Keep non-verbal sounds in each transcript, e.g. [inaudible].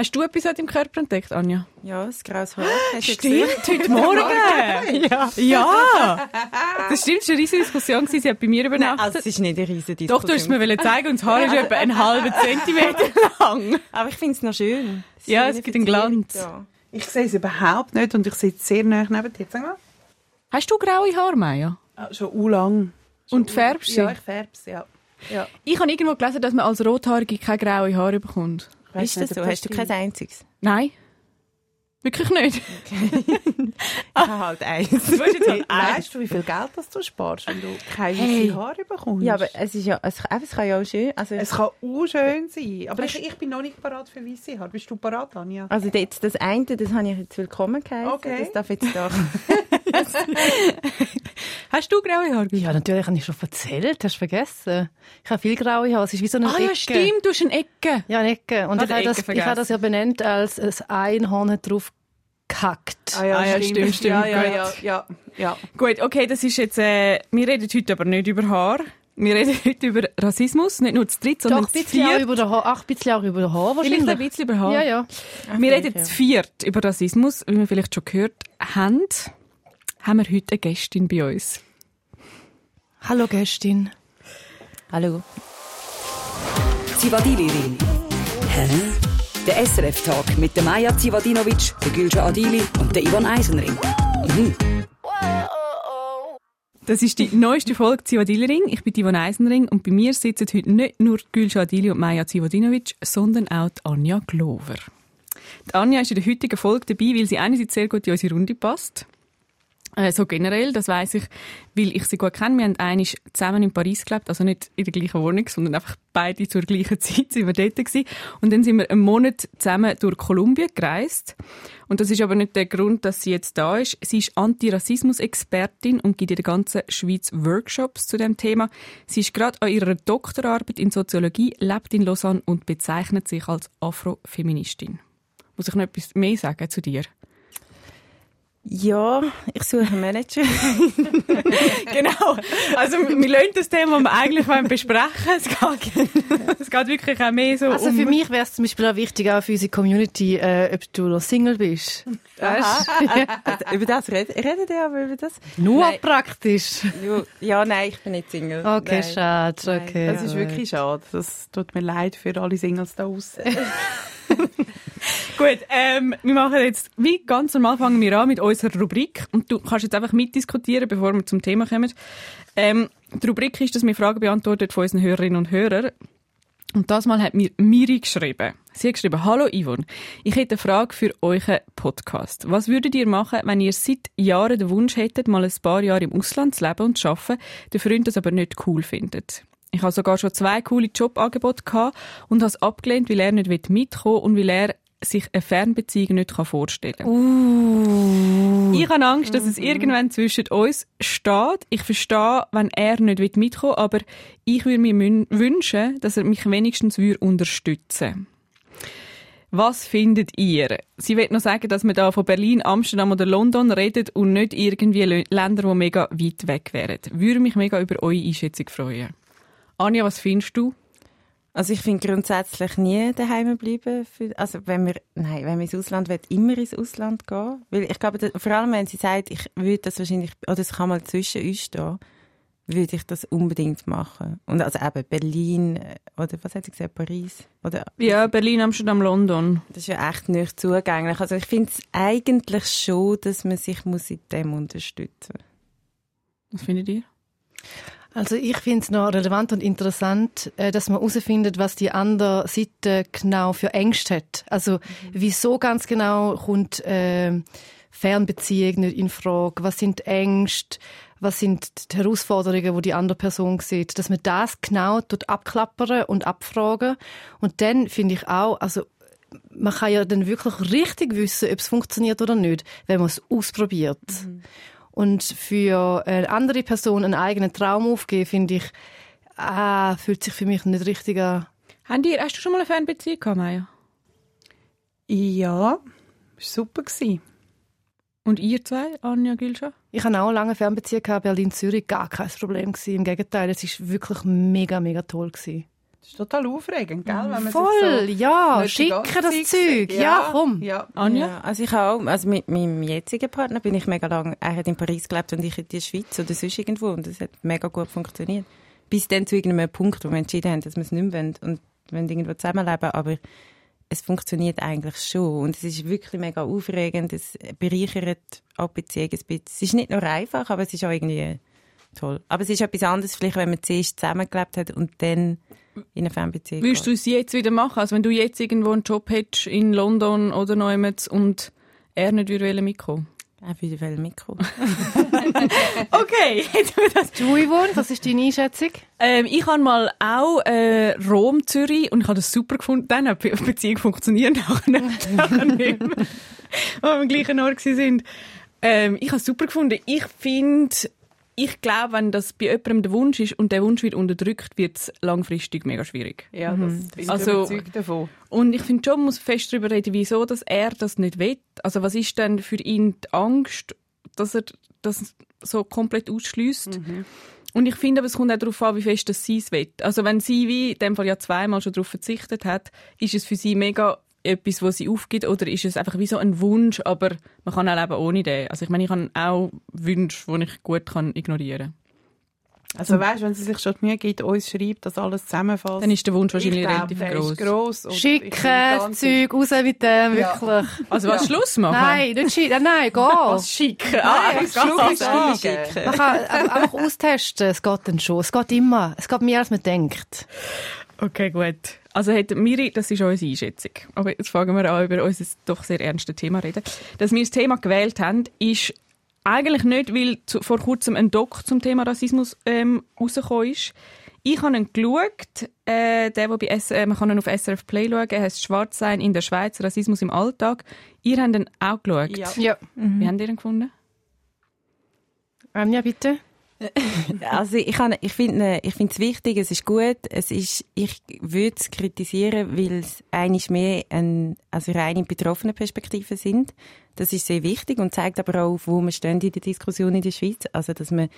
Hast du etwas an deinem Körper entdeckt, Anja? Ja, das graues Haar. Stimmt, heute [laughs] Morgen. ja. ja. Das stimmt, es war eine riesige Diskussion. Sie hat bei mir Nein, übernachtet. also es ist nicht eine riesige Diskussion. Doch, du hast es mir zeigen und das Haar ist etwa einen halben Zentimeter [laughs] lang. Aber ich finde es noch schön. Es Ja, es gibt einen Glanz. da. Ich sehe es überhaupt nicht und ich sitze sehr nah neben dir. Sag mal. Hast du graue Haare, Maya? Ah, schon u lang. Und färbst sie? Ja, ich färb's, ja. ja. Ich habe irgendwo gelesen, dass man als Rothaarige keine graue Haare bekommt. Weiss Ist das nicht, so? Hast du kein einziges? Nein. Wirklich nicht. [laughs] Ich habe halt eins. Halt. [laughs] Weißt du, wie viel Geld das du sparst, wenn du keine Hey. Haare bekommst? Ja, aber es ist ja, es, es kann ja auch schön, also, es kann auch schön sein. Aber ich, ich bin noch nicht parat für weiße Haare. Bist du parat, Anja? also jetzt das eine, das habe ich jetzt willkommen geheißen. Okay. Das darf jetzt [laughs] [laughs] Hast du graue Haare? Ja, natürlich habe ich schon erzählt. Hast du vergessen? Ich habe viel graue Haare. Es ist wie so eine Ah Ecke. ja, stimmt, du hast eine Ecke. Ja, eine Ecke. Und Ah, ich habe, das, ich habe das ja benannt als ein Einhorn hat drauf gehackt. Ah ja, Ah ja, stimmt, stimmt, Ja, ja, gut. ja, ja, ja. Gut, okay, das ist jetzt, äh, wir reden heute aber nicht über Haar. Wir reden [laughs] heute über Rassismus, nicht nur zu dritt, sondern Doch, zu ein bisschen auch viert. über Haar. Ach, ein bisschen auch über den Haar Vielleicht wahrscheinlich. ein bisschen über Haar. Ja, ja. Wir denke, reden ja. zu viert über Rassismus, wie wir vielleicht schon gehört haben. Haben wir heute eine Gästin bei uns. Hallo, Gästin. Hallo. Zivadili-Ring. Hä? Der SRF-Tag mit der Maja Zivadinovic, der Gülcan Adili und der Ivan Eisenring. Mhm. Das ist die neueste Folge Zivadili-Ring. Ich bin Ivan Eisenring und bei mir sitzen heute nicht nur Gülcan Adili und Maja Zivadinovic, sondern auch die Anja Glover. Die Anja ist in der heutigen Folge dabei, weil sie einerseits sehr gut in unsere Runde passt. Äh, so generell, das weiß ich, weil ich sie gut kenne. Wir haben einmal zusammen in Paris gelebt, also nicht in der gleichen Wohnung, sondern einfach beide zur gleichen [laughs] Zeit sind wir dort gewesen. Und dann sind wir einen Monat zusammen durch Kolumbien gereist. Und das ist aber nicht der Grund, dass sie jetzt da ist. Sie ist Antirassismus-Expertin und gibt in der ganzen Schweiz Workshops zu dem Thema. Sie ist gerade an ihrer Doktorarbeit in Soziologie, lebt in Lausanne und bezeichnet sich als Afrofeministin. Muss ich noch etwas mehr sagen zu dir? Ja, ich suche einen Manager. [laughs] Genau. Also, wir lernen das Thema, das wir eigentlich wollen besprechen Es geht, es geht wirklich auch mehr so Also um... für mich wäre es zum Beispiel auch wichtig, auch für unsere Community, äh, ob du noch Single bist. Weißt? [laughs] Über das redet, redet ihr aber über das? Nur Nein. praktisch. Ja, nein, ich bin nicht Single. Okay, Nein. schade. Nein, Okay, Das ist wirklich schade. Das tut mir leid für alle Singles da draußen. [laughs] [laughs] Gut, ähm, wir machen jetzt, wie ganz normal fangen wir an mit unserer Rubrik. Und du kannst jetzt einfach mitdiskutieren, bevor wir zum Thema kommen. Ähm, die Rubrik ist, dass wir Fragen beantwortet von unseren Hörerinnen und Hörern. Und das Mal hat mir Miri geschrieben. Sie hat geschrieben, Hallo Yvonne, ich hätte eine Frage für euren Podcast. Was würdet ihr machen, wenn ihr seit Jahren den Wunsch hättet, mal ein paar Jahre im Ausland zu leben und zu arbeiten, der Freund das aber nicht cool findet? Ich habe sogar schon zwei coole Jobangebote gehabt und habe es abgelehnt, weil er nicht mitkommen will und weil er sich eine Fernbeziehung nicht vorstellen kann. Ich habe Angst, dass es irgendwann zwischen uns steht. Ich verstehe, wenn er nicht mitkommen will, aber ich würde mir wünschen, dass er mich wenigstens würde unterstützen Was findet ihr? Sie will noch sagen, dass wir da von Berlin, Amsterdam oder London redet und nicht irgendwie Länder, die mega weit weg wären. Würde mich mega über eure Einschätzung freuen. Anja, was findest du? Also ich finde grundsätzlich nie daheim bleiben. Für, also wenn wir, nein, wenn wir ins Ausland will, immer ins Ausland gehen. Weil ich glaube, da- vor allem wenn sie sagt, ich würde das wahrscheinlich, oder es kann mal zwischen uns stehen, würde ich das unbedingt machen. Und also eben Berlin, äh, oder was hat sie gesagt, Paris? Oder, Ja, Berlin, Amsterdam, London. das ist ja echt nicht zugänglich. Also ich finde es eigentlich schon, dass man sich muss in dem unterstützen Was findet ihr? Also ich finde es noch relevant und interessant, äh, dass man herausfindet, was die andere Seite genau für Ängste hat. Also wieso ganz genau kommt äh, Fernbeziehung nicht in Frage? Was sind die Ängste? Was sind die Herausforderungen, wo die andere Person sieht? Dass man das genau dort abklappern und abfragen. Und dann finde ich auch, also man kann ja dann wirklich richtig wissen, ob es funktioniert oder nicht, wenn man es ausprobiert. Und für eine andere Person einen eigenen Traum aufgeben, finde ich, ah, fühlt sich für mich nicht richtig an. Habt ihr, hast du schon mal eine Fernbeziehung gehabt, Maya? Ja, war super. Gewesen. Und ihr zwei, Anja Gülscha? Ich hatte auch eine lange Fernbeziehung gehabt, Berlin-Zürich, gar kein Problem gewesen. Im Gegenteil, es war wirklich mega, mega toll gewesen. Das ist total aufregend, gell? Wenn man Voll, sich so ja, ganze das Zeug. sieht. Ja, komm. Ja. Anja? Ja, also ich habe auch, also mit meinem jetzigen Partner bin ich mega lang, er hat in Paris gelebt und ich in der Schweiz oder sonst irgendwo und das hat mega gut funktioniert. Bis dann zu irgendeinem Punkt, wo wir entschieden haben, dass wir es nicht mehr wollen und wollen irgendwo zusammenleben, aber es funktioniert eigentlich schon und es ist wirklich mega aufregend, es bereichert auch die Beziehung ein bisschen. Es ist nicht nur einfach, aber es ist auch irgendwie toll. Aber es ist etwas anderes, vielleicht wenn man zuerst zusammengelebt hat und dann in eine Fernbeziehung Würdest du es jetzt wieder machen? Also wenn du jetzt irgendwo einen Job hättest in London oder Neumetz und er nicht würde mitkommen? Er würde wollen mitkommen. [laughs] Okay, jetzt haben wir das. Du, Yvonne, was ist deine Einschätzung? Ähm, ich habe mal auch äh, Rom, Zürich und ich habe das super gefunden. Dann hat die Beziehung funktioniert, nachher [laughs] nicht, nachher nicht mehr. [laughs] Weil wir am gleichen Ort gewesen sind. Ähm, ich habe es super gefunden. Ich finde, ich glaube, wenn das bei jemandem der Wunsch ist und der Wunsch wird unterdrückt, wird es langfristig mega schwierig. Ja, das bin ich Also- überzeugt davon. Und ich finde schon, man muss fest darüber reden, wieso dass er das nicht will. Also was ist denn für ihn die Angst, dass er das so komplett ausschließt? Und ich finde, aber es kommt auch darauf an, wie fest das sie es will. Also wenn sie wie in dem Fall ja zweimal schon darauf verzichtet hat, ist es für sie mega etwas, was sie aufgibt, oder ist es einfach wie so ein Wunsch, aber man kann auch leben ohne den. Also ich meine, ich habe auch Wünsche, die ich gut kann ignorieren kann. Also weißt, wenn sie sich schon die Mühe gibt, uns schreibt, dass alles zusammenfasst. Dann ist der Wunsch wahrscheinlich ich glaub, relativ groß. Schicken, Zeug raus mit dem, Ja. wirklich. Also was, Schluss machen? Nein, nicht schicken, nein, geh. Was schicken? Ah, Nein, Schluss ah, schicken. Man kann einfach einfach austesten, es geht dann schon. Es geht immer. Es geht mehr, als man denkt. Okay, gut. Also hat Miri, das ist unsere Einschätzung. Aber jetzt fangen wir an, über unser doch sehr ernstes Thema reden. Dass wir das Thema gewählt haben, ist eigentlich nicht, weil zu, vor kurzem ein Doc zum Thema Rassismus ähm, rausgekommen ist. Ich habe ihn geschaut, äh, der, wo bei S äh, man kann ihn auf SRF Play schauen, er heißt «Schwarz sein in der Schweiz, Rassismus im Alltag». Ihr habt ihn auch geschaut. Ja. Ja. Wie habt ihr ihn gefunden? Anja, bitte. [laughs] Also ich, ich finde ich es wichtig, es ist gut, es ist, ich würde es kritisieren, weil es eigentlich mehr ein, also reine betroffene Perspektiven sind. Das ist sehr wichtig und zeigt aber auch, wo wir stehen in der Diskussion in der Schweiz. Also dass wir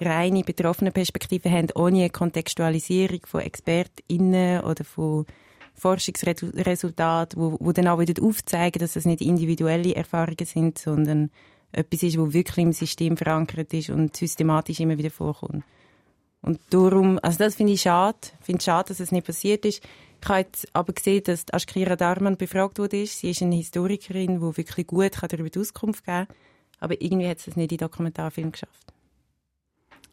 reine betroffene Perspektiven haben, ohne eine Kontextualisierung von ExpertInnen oder von Forschungsresultaten, wo, wo dann auch wieder aufzeigen, dass das nicht individuelle Erfahrungen sind, sondern etwas ist, wo wirklich im System verankert ist und systematisch immer wieder vorkommt. Und darum, also das finde ich schade. Ich finde es schade, dass es nicht passiert ist. Ich habe jetzt aber gesehen, dass Ashkira Darman befragt wurde. Sie ist eine Historikerin, die wirklich gut darüber die Auskunft geben kann. Aber irgendwie hat sie es nicht in den Dokumentarfilm geschafft.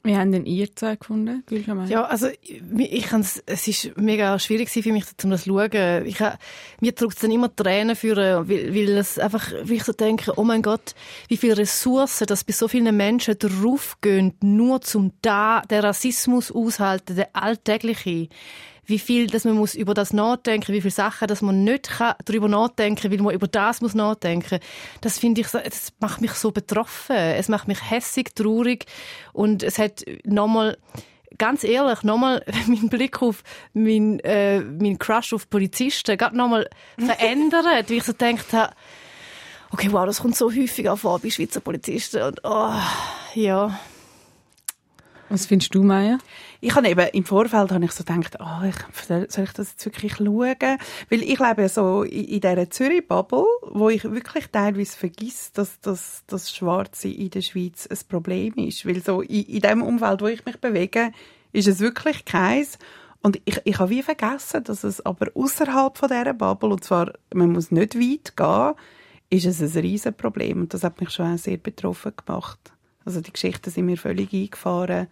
Wie haben denn ihr zwei gefunden, Gülscha Meier? Ja, also ich, ich kann's, es ist mega schwierig für mich, um das zu schauen. Ich, mir drückt dann immer Tränen für, weil, weil es einfach, wie ich so denke, oh mein Gott, wie viele Ressourcen, dass bei so vielen Menschen draufgehen, nur zum da, der Rassismus aushalten, der alltägliche. Wie viel, dass man muss über das nachdenken, wie viele Sachen, dass man nicht kann darüber nachdenken, weil man über das muss nachdenken. Das finde ich, das macht mich so betroffen. Es macht mich hässig, traurig und es hat nochmal ganz ehrlich, nochmal [laughs] meinen Blick auf meinen, äh, meinen Crush auf Polizisten gerade nochmal [laughs] verändert, wie ich so gedacht habe, okay, wow, das kommt so häufig vor bei Schweizer Polizisten und oh, ja. Was findest du, Maya? Ich habe eben, im Vorfeld habe ich so gedacht, ah, ich, soll ich das jetzt wirklich schauen? Weil ich lebe ja so in, in dieser Zürich-Bubble, wo ich wirklich teilweise vergesse, dass das, das Schwarze in der Schweiz ein Problem ist. Weil so in, in dem Umfeld, wo ich mich bewege, ist es wirklich keins. Und ich, ich habe wie vergessen, dass es aber außerhalb von dieser Bubble, und zwar, man muss nicht weit gehen, ist es ein riesen Problem. Und das hat mich schon auch sehr betroffen gemacht. Also die Geschichten sind mir völlig eingefahren.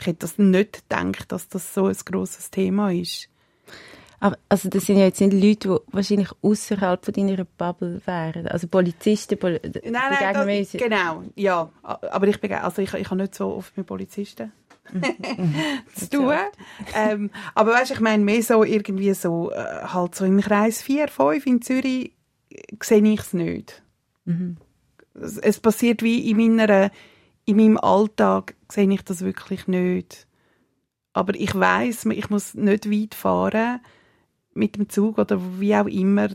Ich hätte das nicht gedacht, dass das so ein grosses Thema ist. Aber, also das sind ja jetzt nicht Leute, die wahrscheinlich außerhalb von deiner Bubble wären. Also Polizisten, Poli Nein, nein, das, uns- genau, ja. Aber ich, bege- also ich, ich habe nicht so oft mit Polizisten [laughs] zu tun. ähm, aber weißt, ich meine mehr so irgendwie so, äh, halt so im Kreis 4, 5 in Zürich sehe ich es nicht. Es, es passiert wie in meiner, in meinem Alltag sehe ich das wirklich nicht. Aber ich weiß, ich muss nicht weit fahren mit dem Zug oder wie auch immer,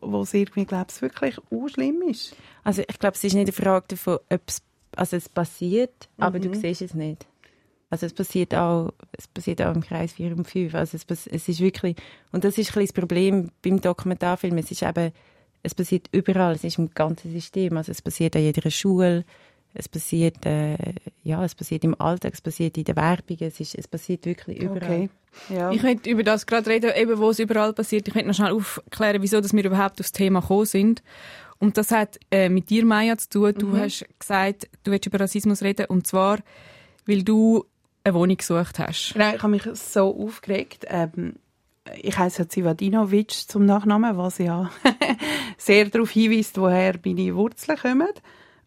wo es irgendwie, glaube ich, wirklich schlimm ist. Also ich glaube, es ist nicht eine Frage davon, ob es, also es passiert, aber Mhm. du siehst es nicht. Also es passiert auch, es passiert auch im Kreis 4 und 5. Also es, es ist wirklich, und das ist ein das Problem beim Dokumentarfilm, es ist eben, es passiert überall, es ist im ganzen System, also es passiert an jeder Schule, es passiert, äh, ja, es passiert im Alltag, es passiert in der Werbung, es, ist, es passiert wirklich überall. Okay. Ja. Ich möchte über das gerade reden, eben wo es überall passiert. Ich möchte noch schnell aufklären, wieso dass wir überhaupt aufs Thema gekommen sind. Und das hat äh, mit dir, Maya, zu tun. Du mhm. hast gesagt, du willst über Rassismus reden, und zwar, weil du eine Wohnung gesucht hast. Nein, ich habe mich so aufgeregt. Ähm, ich heiße Zivadinovic zum Nachnamen, was ja [laughs] sehr darauf hinweist, woher meine Wurzeln kommen.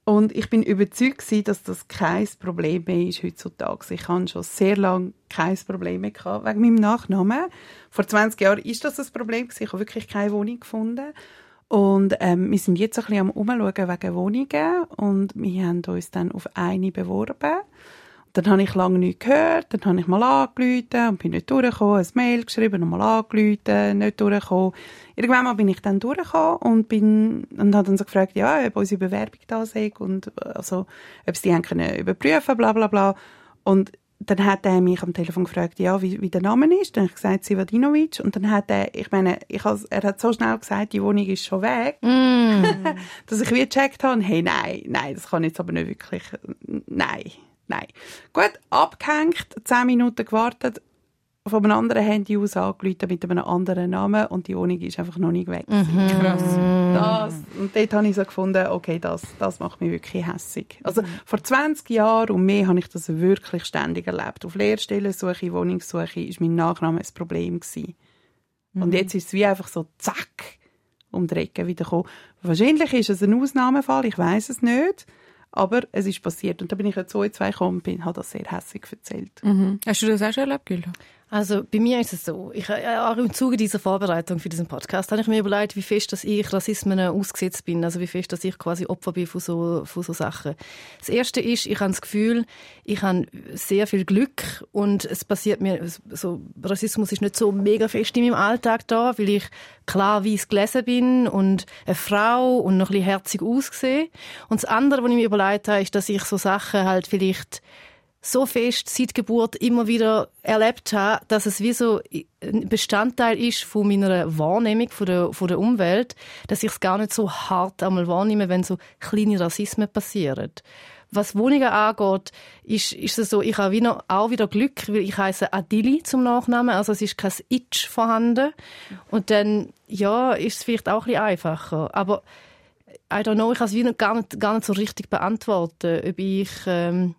Und ich bin überzeugt, dass das kein Problem mehr ist heutzutage. Ich habe schon sehr lange kein Problem mehr gehabt, wegen meinem Nachnamen. Vor 20 Jahren ist das ein Problem. Ich habe wirklich keine Wohnung gefunden. Und ähm, wir sind jetzt ein bisschen am Umschauen wegen Wohnungen und wir haben uns dann auf eine beworben. Dann habe ich lange nichts gehört, dann habe ich mal angerufen und bin nicht durchgekommen, ein Mail geschrieben, nochmal angerufen, nicht durchgekommen. Irgendwann mal bin ich dann durchgekommen und bin, und habe dann so gefragt, ja, ob unsere Bewerbung da sei und, also, ob sie die haben können überprüfen, bla, bla, bla. Und dann hat er mich am Telefon gefragt, ja, wie, wie der Name ist. Dann habe ich gesagt, Sivadinovic. Und dann hat er, ich meine, ich has, er hat so schnell gesagt, die Wohnung ist schon weg, mm. [laughs] dass ich wie gecheckt habe, hey, nein, nein, das kann jetzt aber nicht wirklich, nein. Nein. Gut, abgehängt, zehn Minuten gewartet, von einem anderen Handy aus angerufen mit einem anderen Namen und die Wohnung ist einfach noch nicht weg. Mhm. Krass. Das, und dort habe ich so gefunden, okay, das, das macht mich wirklich hässig. Also mhm. vor 20 Jahren und mehr habe ich das wirklich ständig erlebt. Auf Lehrstellensuche, Wohnungssuche ist mein Nachname ein Problem gewesen. Mhm. Und jetzt ist es wie einfach so zack um die Ecke wieder gekommen. Wahrscheinlich ist es ein Ausnahmefall, ich weiß es nicht. Aber es ist passiert. Und da bin ich jetzt so in zwei gekommen und habe das sehr hässlich erzählt. Mhm. Hast du das auch schon erlebt, Gülda? Also bei mir ist es so, ich, äh, auch im Zuge dieser Vorbereitung für diesen Podcast habe ich mir überlegt, wie fest dass ich Rassismen ausgesetzt bin, also wie fest dass ich quasi Opfer bin von so, von so Sachen. Das Erste ist, ich habe das Gefühl, ich habe sehr viel Glück und es passiert mir, so Rassismus ist nicht so mega fest in meinem Alltag da, weil ich klar weiß gelesen bin und eine Frau und noch ein bisschen herzig aussehe. Und das andere, was ich mir überlegt habe, ist, dass ich so Sachen halt vielleicht so fest seit Geburt immer wieder erlebt habe, dass es wie so ein Bestandteil ist von meiner Wahrnehmung von der, von der Umwelt, dass ich es gar nicht so hart einmal wahrnehme, wenn so kleine Rassismen passieren. Was Wohnungen angeht, ist, ist es so, ich habe wieder, auch wieder Glück, weil ich heiße Adili zum Nachnamen, also es ist kein Itch vorhanden. Und dann, ja, ist es vielleicht auch ein bisschen einfacher. Aber, I don't know, ich kann es wieder gar nicht, gar nicht so richtig beantworten, ob ich, ähm,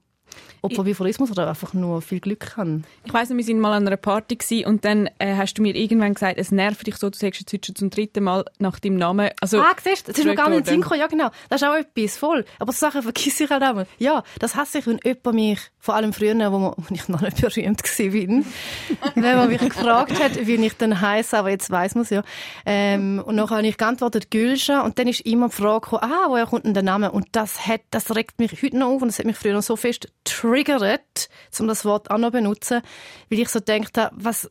ob von Bipholismus oder einfach nur viel Glück haben. Ich weiss noch, wir sind mal an einer Party und dann äh, hast du mir irgendwann gesagt, es nervt dich so, du sagst jetzt heute schon zum dritten Mal nach deinem Namen. Also, ah, siehst du, das ist noch gar nicht in Ja, genau. Das ist auch etwas, voll. Aber so Sachen vergesse ich halt auch. Ja, das hasse ich, wenn jemand mich, vor allem früher, wo, ich noch nicht berühmt war, [laughs] wenn man mich gefragt hat, wie ich dann heiße, aber jetzt weiss man es ja. Ähm, und dann habe ich geantwortet, Gülscha, und dann ist immer die Frage gekommen, ah, woher kommt denn der Name? Und das hat, das regt mich heute noch auf und das hat mich früher noch so fest triggert, um das Wort auch noch benutzen, weil ich so gedacht habe, was,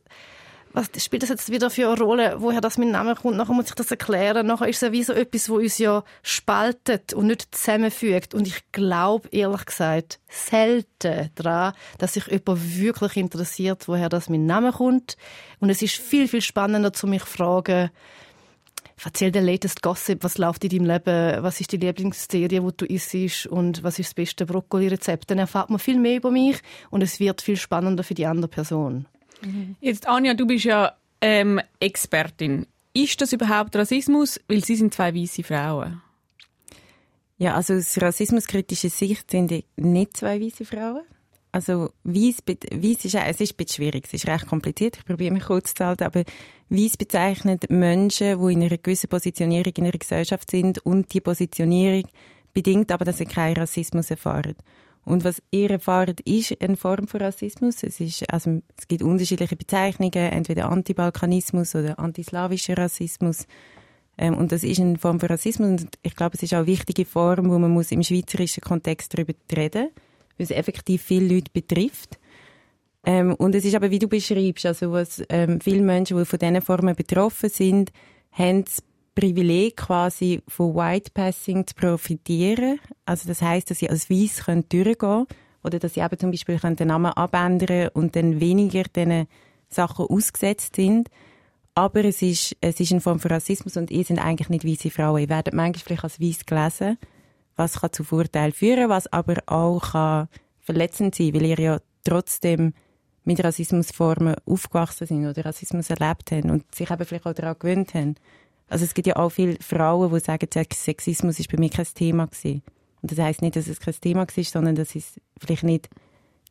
was spielt das jetzt wieder für eine Rolle, woher das mein Name kommt? Nachher muss ich das erklären. Nachher ist es wie so etwas, wo uns ja spaltet und nicht zusammenfügt. Und ich glaube, ehrlich gesagt, selten daran, dass sich jemand wirklich interessiert, woher das mein Name kommt. Und es ist viel, viel spannender, zu mich zu fragen, Erzähl den latest Gossip, was läuft in deinem Leben, was ist die Lieblingsserie, die du isst und was ist das beste Brokkoli-Rezept. Dann erfahrt man viel mehr über mich und es wird viel spannender für die andere Person. Mhm. Jetzt, Anja, du bist ja ähm, Expertin. Ist das überhaupt Rassismus? Weil sie sind zwei weiße Frauen. Ja, also aus rassismuskritischer Sicht sind die nicht zwei weiße Frauen. Also Weiss, Weiss ist, es ist ein bisschen schwierig, es ist recht kompliziert, ich probiere mich kurz zu halten, aber Weiss bezeichnet Menschen, die in einer gewissen Positionierung in einer Gesellschaft sind und die Positionierung bedingt aber, dass sie keinen Rassismus erfahren. Und was ihr erfahrt, ist eine Form von Rassismus. Es, ist, also, es gibt unterschiedliche Bezeichnungen, entweder Antibalkanismus oder antislawischer Rassismus. Ähm, und das ist eine Form von Rassismus und ich glaube, es ist auch eine wichtige Form, wo man muss im schweizerischen Kontext darüber reden muss weil es effektiv viele Leute betrifft. Ähm, und es ist aber, wie du beschreibst, also was, ähm, viele Menschen, die von diesen Formen betroffen sind, haben das Privileg quasi von White Passing zu profitieren. Also das heißt, dass sie als durchgehen können oder dass sie eben zum Beispiel den Namen abändern und dann weniger diesen Sachen ausgesetzt sind. Aber es ist, es ist eine Form von Rassismus und ihr sind eigentlich nicht weiße Frauen. Ihr werdet manchmal vielleicht als weiß gelesen, was kann zu Vorteilen führen, was aber auch kann verletzend sein, weil ihr ja trotzdem mit Rassismusformen aufgewachsen sind oder Rassismus erlebt haben und sich eben vielleicht auch daran gewöhnt haben. Also es gibt ja auch viele Frauen, die sagen, Sexismus ist bei mir kein Thema gewesen. Und das heißt nicht, dass es kein Thema war, sondern dass sie es vielleicht nicht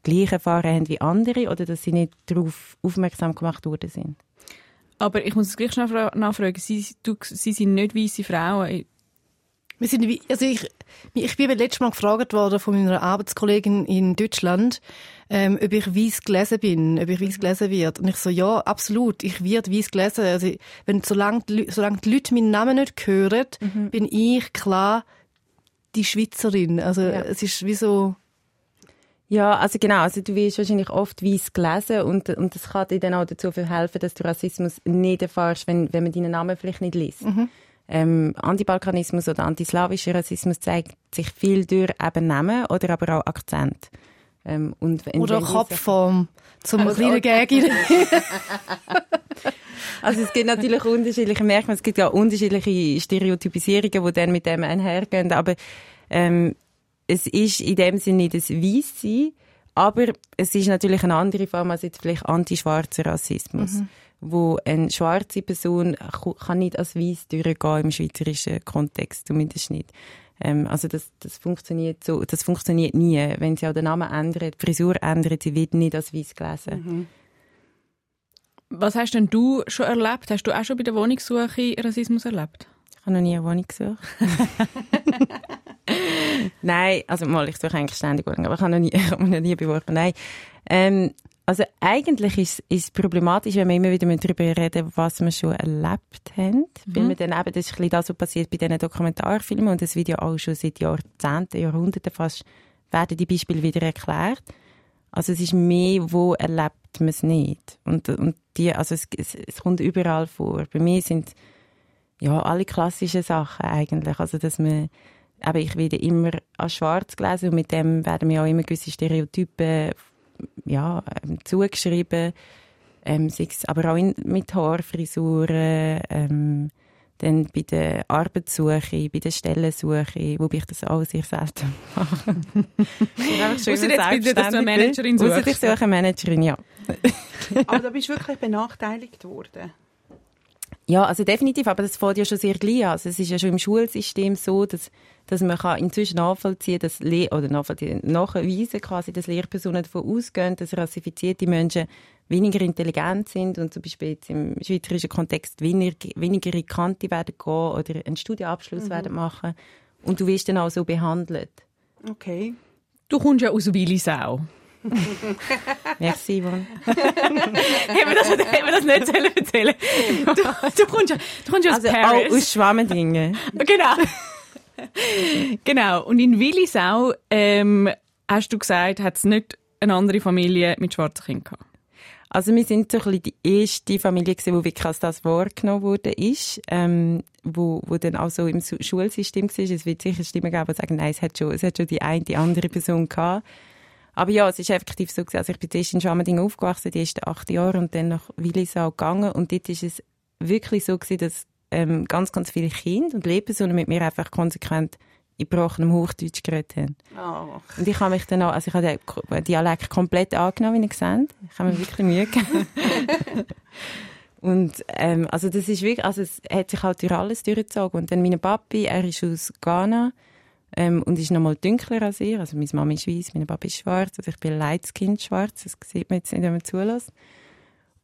gleich erfahren haben wie andere oder dass sie nicht darauf aufmerksam gemacht worden sind. Aber ich muss es gleich schnell nachfragen. Sie, du, sie sind nicht weiße Frauen. Wir sind, also ich, ich bin letztes Mal gefragt worden von meiner Arbeitskollegin in Deutschland, ähm, ob ich weiss gelesen bin, ob ich weiss gelesen wird. Und ich so, ja, absolut, ich werde weiss gelesen. Also, wenn, solange, die, solange die Leute meinen Namen nicht hören, mhm. bin ich klar die Schweizerin. Also, ja. es ist wie so... Ja, also genau, also du wirst wahrscheinlich oft weiss gelesen und, und das kann dir dann auch dazu helfen, dass du Rassismus nicht erfährst, wenn, wenn man deinen Namen vielleicht nicht liest. Mhm. Ähm, Antibalkanismus oder antislawischer Rassismus zeigt sich viel durch eben Namen oder aber auch Akzent. Ähm, und oder Kopfform zum also, kleinen Gag. [laughs] also es gibt natürlich unterschiedliche Merkmale, es gibt ja unterschiedliche Stereotypisierungen, die dann mit dem einhergehen, aber ähm, es ist in dem Sinne nicht das Weisssein, aber es ist natürlich eine andere Form als jetzt vielleicht antischwarzer Rassismus. Mhm wo eine schwarze Person kann nicht als weiß durchgehen im schweizerischen Kontext, zumindest nicht. Ähm, also das, das funktioniert so, das funktioniert nie. Wenn sie auch den Namen ändern, die Frisur ändern, sie wird nicht als weiß gelesen. Mhm. Was hast denn du schon erlebt? Hast du auch schon bei der Wohnungssuche Rassismus erlebt? Ich habe noch nie eine Wohnung gesucht. [laughs] Nein, also mal, ich suche eigentlich ständig Wohnungen, aber ich habe noch nie, [laughs] ich habe mich noch nie beworben. Nein. Ähm, also eigentlich ist es problematisch, wenn wir immer wieder darüber reden, was wir schon erlebt haben. Mhm. Weil wir dann eben, das ist ein bisschen das, was passiert bei diesen Dokumentarfilmen und das ja auch schon seit Jahrzehnten, Jahrhunderten fast, werden die Beispiele wieder erklärt. Also es ist mehr, wo erlebt man es nicht. Und, und die, also es, es, es kommt überall vor. Bei mir sind ja alle klassischen Sachen eigentlich. Also dass man aber ich werde immer als schwarz gelesen und mit dem werden mir auch immer gewisse Stereotypen ja, ähm, zugeschrieben, ähm, aber auch in, mit Haarfrisuren, ähm, dann bei der Arbeitssuche, bei der Stellensuche, wobei ich das auch sehr selten [laughs] mache. Außer jetzt bitte, dass du eine Managerin suchst. Außer ich suche eine Managerin, ja. aber da bist du wirklich benachteiligt worden. Ja, also definitiv, aber das fängt ja schon sehr gleich an. Also es ist ja schon im Schulsystem so, dass, dass man kann inzwischen nachvollziehen dass Le oder nachvollziehen, nachweisen quasi, dass Lehrpersonen davon ausgehen, dass rassifizierte Menschen weniger intelligent sind und zum Beispiel jetzt im schweizerischen Kontext weniger, weniger in Kante werden gehen oder einen Studienabschluss mhm. werden machen. Und du wirst dann auch so behandelt. Okay. Du kommst ja aus Willisau. [laughs] Merci, Yvonne. haben, wir das, haben wir das nicht sollen erzählen du, du kommst ja, du kommst aus also Paris. Auch aus Schwammendingen. [laughs] genau. genau. Und in Willisau, ähm, hast du gesagt, hat es nicht eine andere Familie mit schwarzen Kindern gehabt? Also wir sind so ein bisschen die erste Familie gewesen, wo wirklich als das wahrgenommen wurde, ist, ähm, wo, wo dann auch so im Schulsystem war. Es wird sicher Stimmen geben, die sagen, nein, es hat schon, es hat schon die eine, die andere Person gehabt. Aber ja, es ist effektiv so gewesen. Also ich bin zuerst in Schwammending aufgewachsen, die ersten acht Jahre, und dann nach Willisau gegangen. Und dort ist es wirklich so gewesen, dass ähm, ganz, ganz viele Kinder und Lehrpersonen mit mir einfach konsequent in gebrochenem Hochdeutsch geredet haben. Oh. Und ich habe mich dann auch, also ich habe den Dialekt komplett angenommen, wie ihr seht. Ich habe mir wirklich Mühe gegeben. [laughs] und ähm, also das ist wirklich, also es hat sich halt durch alles durchgezogen. Und dann mein Papi, er ist aus Ghana, ähm, und ist noch mal dunkler als ich. Also meine Mama ist weiß, meine Papa ist schwarz. Also ich bin Lightskind schwarz. Das sieht man jetzt nicht, wenn man zulässt.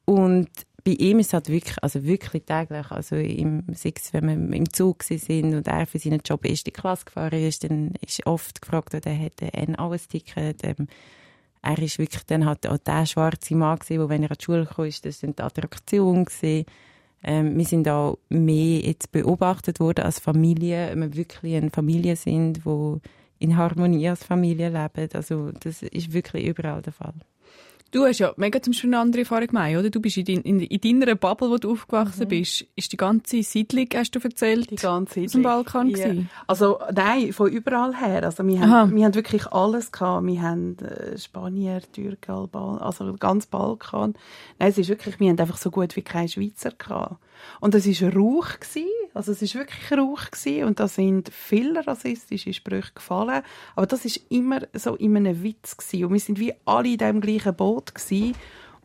Und bei ihm ist es halt wirklich, also wirklich täglich, also im Six, wenn wir im Zug sind und er für seinen Job erste Klasse gefahren ist, dann ist oft gefragt, oder er hätte ein alles Ticket. Ähm, er ist wirklich dann halt auch der schwarze Mann gewesen, wo wenn er an die Schule kam, das dann die Attraktion gewesen. Ähm, wir sind auch mehr jetzt beobachtet worden als Familie, wir wirklich eine Familie sind, wo in Harmonie als Familie leben. Also das ist wirklich überall der Fall. Du hast ja mega zum Beispiel eine andere Erfahrung gemacht, oder? Du bist in, in, in deiner Bubble, wo du aufgewachsen bist, ist die ganze Siedlung, hast du erzählt, Die ganze aus dem Balkan ja. gewesen? Also nein, von überall her. Also wir Aha. haben, wir haben wirklich alles gehabt. Wir haben äh, Spanier, Türken, Alban, also ganz Balkan. Nein, es ist wirklich, wir haben einfach so gut wie keine Schweizer gehabt. Und es ist Rauch gewesen. Also es ist wirklich Rauch gewesen. Und da sind viele rassistische Sprüche gefallen. Aber das ist immer so in einem Witz gewesen. Und wir sind wie alle in dem gleichen Boot gewesen.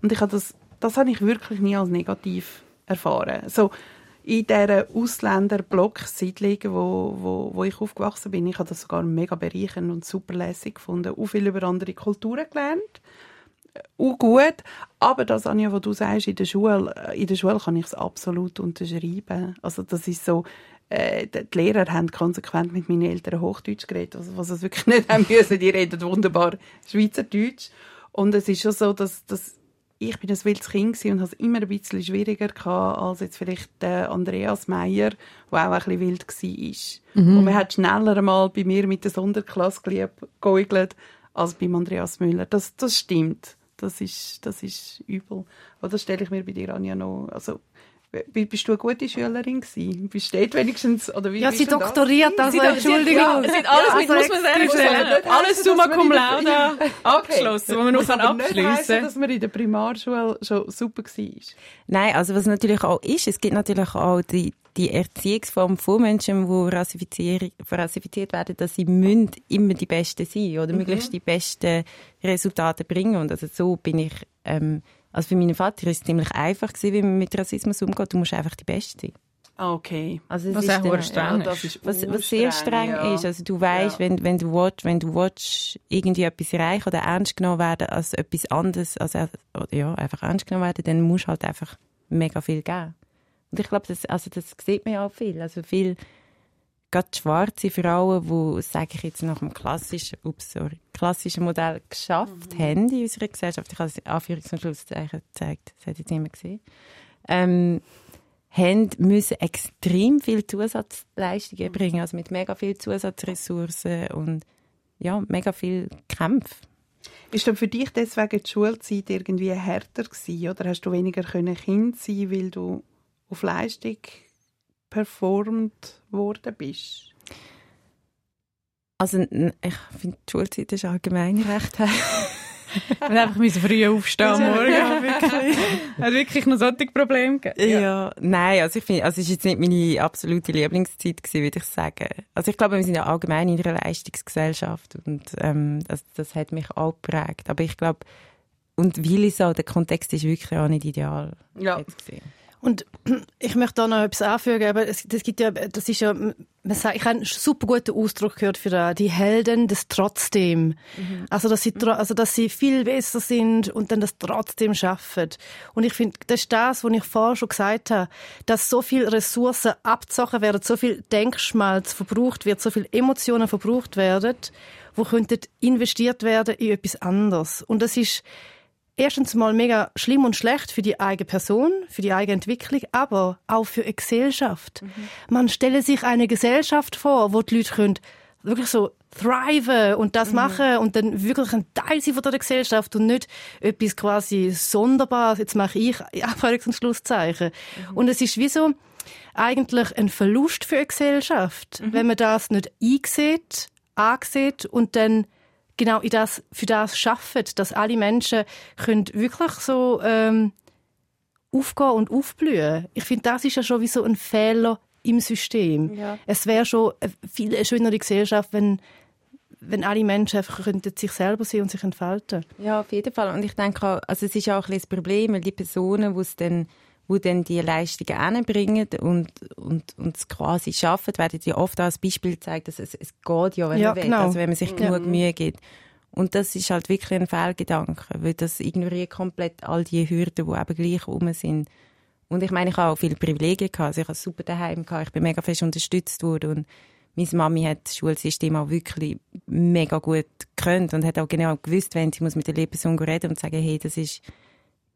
Und ich habe das, das habe ich wirklich nie als negativ erfahren. So, in dieser Ausländer-Block-Siedlung, wo, wo, wo ich aufgewachsen bin, ich habe das sogar mega bereichernd und super lässig gefunden. Auch viel über andere Kulturen gelernt. Äh, Auch gut. Aber das, Anja, was du sagst, in der Schule, äh, in der Schule kann ich es absolut unterschreiben. Also das ist so, äh, die Lehrer haben konsequent mit meinen Eltern Hochdeutsch geredet, also, was sie wirklich [laughs] nicht haben müssen. Die reden wunderbar Schweizerdeutsch. Und es ist schon so, dass, dass ich bin ein wildes Kind gewesen und es immer ein bisschen schwieriger gehabt, als jetzt vielleicht Andreas Meyer, der auch ein bisschen wild war. Und man hat schneller mal bei mir mit der Sonderklasse geäugelt, als beim Andreas Müller. Das, das stimmt. Das ist, das ist übel. Aber das stelle ich mir bei dir, Anja, noch... Also, bist du eine gute Schülerin gewesen? Bist du dort wenigstens... Oder wie Ja, sie doktoriert, also Sie- Entschuldigung. Es sind alles mit, Also muss man excuse. stellen. Alles summa dass cum man in der- laude abgeschlossen, wo man noch Muss aber nicht heissen, abschliessen dass man in der Primarschule schon super war. Nein, also was natürlich auch ist, es gibt natürlich auch die, die Erziehungsform von Menschen, die rassifizier- rassifiziert werden, dass sie müssen immer die Besten sein oder möglichst die besten Resultate bringen. Und also so bin ich, ähm, also für meinen Vater ist es ziemlich einfach gewesen, wie man mit Rassismus umgeht. Du musst einfach die Beste sein. Ah, okay. Also es Was ist auch dann- streng ist. was, was sehr streng ja. ist. Also du weißt, Ja. wenn, wenn du willst, wenn du willst, irgendwie etwas erreichen oder ernst genommen werden als etwas anderes, also oder ja, einfach ernst genommen werden, dann musst du halt einfach mega viel geben. Und ich glaube, das, also das sieht man ja auch viel. Also viel, gerade schwarze Frauen, die, sage ich jetzt nach dem klassischen, ups, sorry, klassischen Modell geschafft haben in unserer Gesellschaft. Ich habe das Anführungs- und Schlusszeichen gezeigt, das hat jetzt niemand gesehen. Ähm, haben müssen extrem viel Zusatzleistungen bringen, also mit mega viel Zusatzressourcen und ja, mega viel Kämpfe. Ist denn für dich deswegen die Schulzeit irgendwie härter gewesen, oder hast du weniger können Kind sein, weil du auf Leistung performt worden bist? Also ich finde, die Schulzeit ist allgemein recht. [laughs] Wir einfach müssen früh aufstehen am Morgen. Ja, wirklich. [laughs] Hat wirklich noch solche Probleme gegeben. Ja. nein, also ich finde, also es ist jetzt nicht meine absolute Lieblingszeit gewesen, würde ich sagen. Also ich glaube, wir sind ja allgemein in einer Leistungsgesellschaft und ähm, das, das hat mich auch geprägt. Aber ich glaube, und weil ich so, der Kontext ist wirklich auch nicht ideal. Ja. jetzt. Und [clears throat] ich möchte da noch etwas anfügen, aber es, das gibt ja, das ist ja, man sagt, ich habe einen super guten Ausdruck gehört für das, die Helden des Trotzdem. Also, dass sie, also, dass sie viel besser sind und dann das trotzdem schaffen. Und ich finde, das ist das, was ich vorher schon gesagt habe, dass so viel Ressourcen abgezogen werden, so viel Denkschmalz verbraucht wird, so viel Emotionen verbraucht werden, wo könnten investiert werden in etwas anderes. Und das ist, erstens mal mega schlimm und schlecht für die eigene Person, für die eigene Entwicklung, aber auch für eine Gesellschaft. Man stelle sich eine Gesellschaft vor, wo die Leute können wirklich so thriven und das machen und dann wirklich ein Teil sein von der Gesellschaft und nicht etwas quasi Sonderbares. Jetzt mache ich [laughs] Anführungs- und Schlusszeichen. Und es ist wie so eigentlich ein Verlust für eine Gesellschaft, wenn man das nicht einsieht, ansieht und dann genau in das, für das schafft, dass alle Menschen können wirklich so ähm, aufgehen und aufblühen. Ich finde, das ist ja schon wie so ein Fehler im System. Ja. Es wäre schon eine viel schönere Gesellschaft, wenn, wenn alle Menschen einfach könnten sich selber sein und sich entfalten. Ja, auf jeden Fall. Und ich denke auch, also es ist auch ein bisschen das Problem, weil die Personen, die es dann wo dann die Leistungen anbringen und, und, und es quasi schaffen, werden ja oft als Beispiel gezeigt, dass es, es geht ja, wenn Ja, man will, genau. also wenn man sich Ja. genug Mühe gibt. Und das ist halt wirklich ein Fehlgedanke, weil das ignoriert komplett all die Hürden, die eben gleich rum sind. Und ich meine, ich habe auch viele Privilegien gehabt. Also ich habe super daheim gehabt. Ich bin mega fest unterstützt worden und meine Mami hat das Schulsystem auch wirklich mega gut gekannt und hat auch genau gewusst, wenn sie muss mit der Lehrperson reden und sagen, hey, das ist,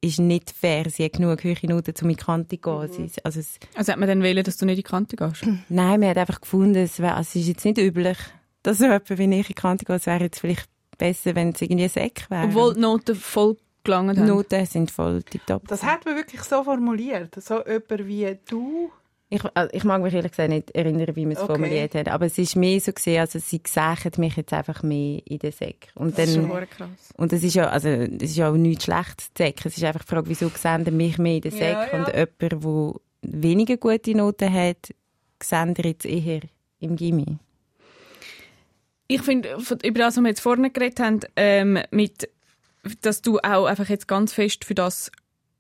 ist nicht fair. Sie hat genug höhere Noten, um in die Kante zu gehen. Sie, also es, Also hat man dann wählen, dass du nicht in die Kante gehst? [clears throat] nein, man hat einfach gefunden, es, wär, also es ist jetzt nicht üblich, dass so jemand wie ich in die Kante geht. Es wäre jetzt vielleicht besser, wenn es irgendwie ein Eck wäre. Obwohl die Noten voll gelangt haben. Noten sind voll tipptopp. Das hat man wirklich so formuliert. So jemand wie du. Ich, also ich mag mich ehrlich gesagt nicht erinnern, wie man es Okay. formuliert hat, aber es ist mehr so gesehen, also sie sägen mich jetzt einfach mehr in den Säck. Und Das ist schon dann, verdammt krass. und das ist ja, also, ist ja auch nichts Schlechtes zu säcken. Es ist einfach die Frage, wieso sehen mich mehr in den Ja, Säck ja. und jemand, der weniger gute Noten hat, sehen jetzt eher im Gimmi. Ich finde, über das, was wir jetzt vorne geredet haben, ähm, mit, dass du auch einfach jetzt ganz fest für das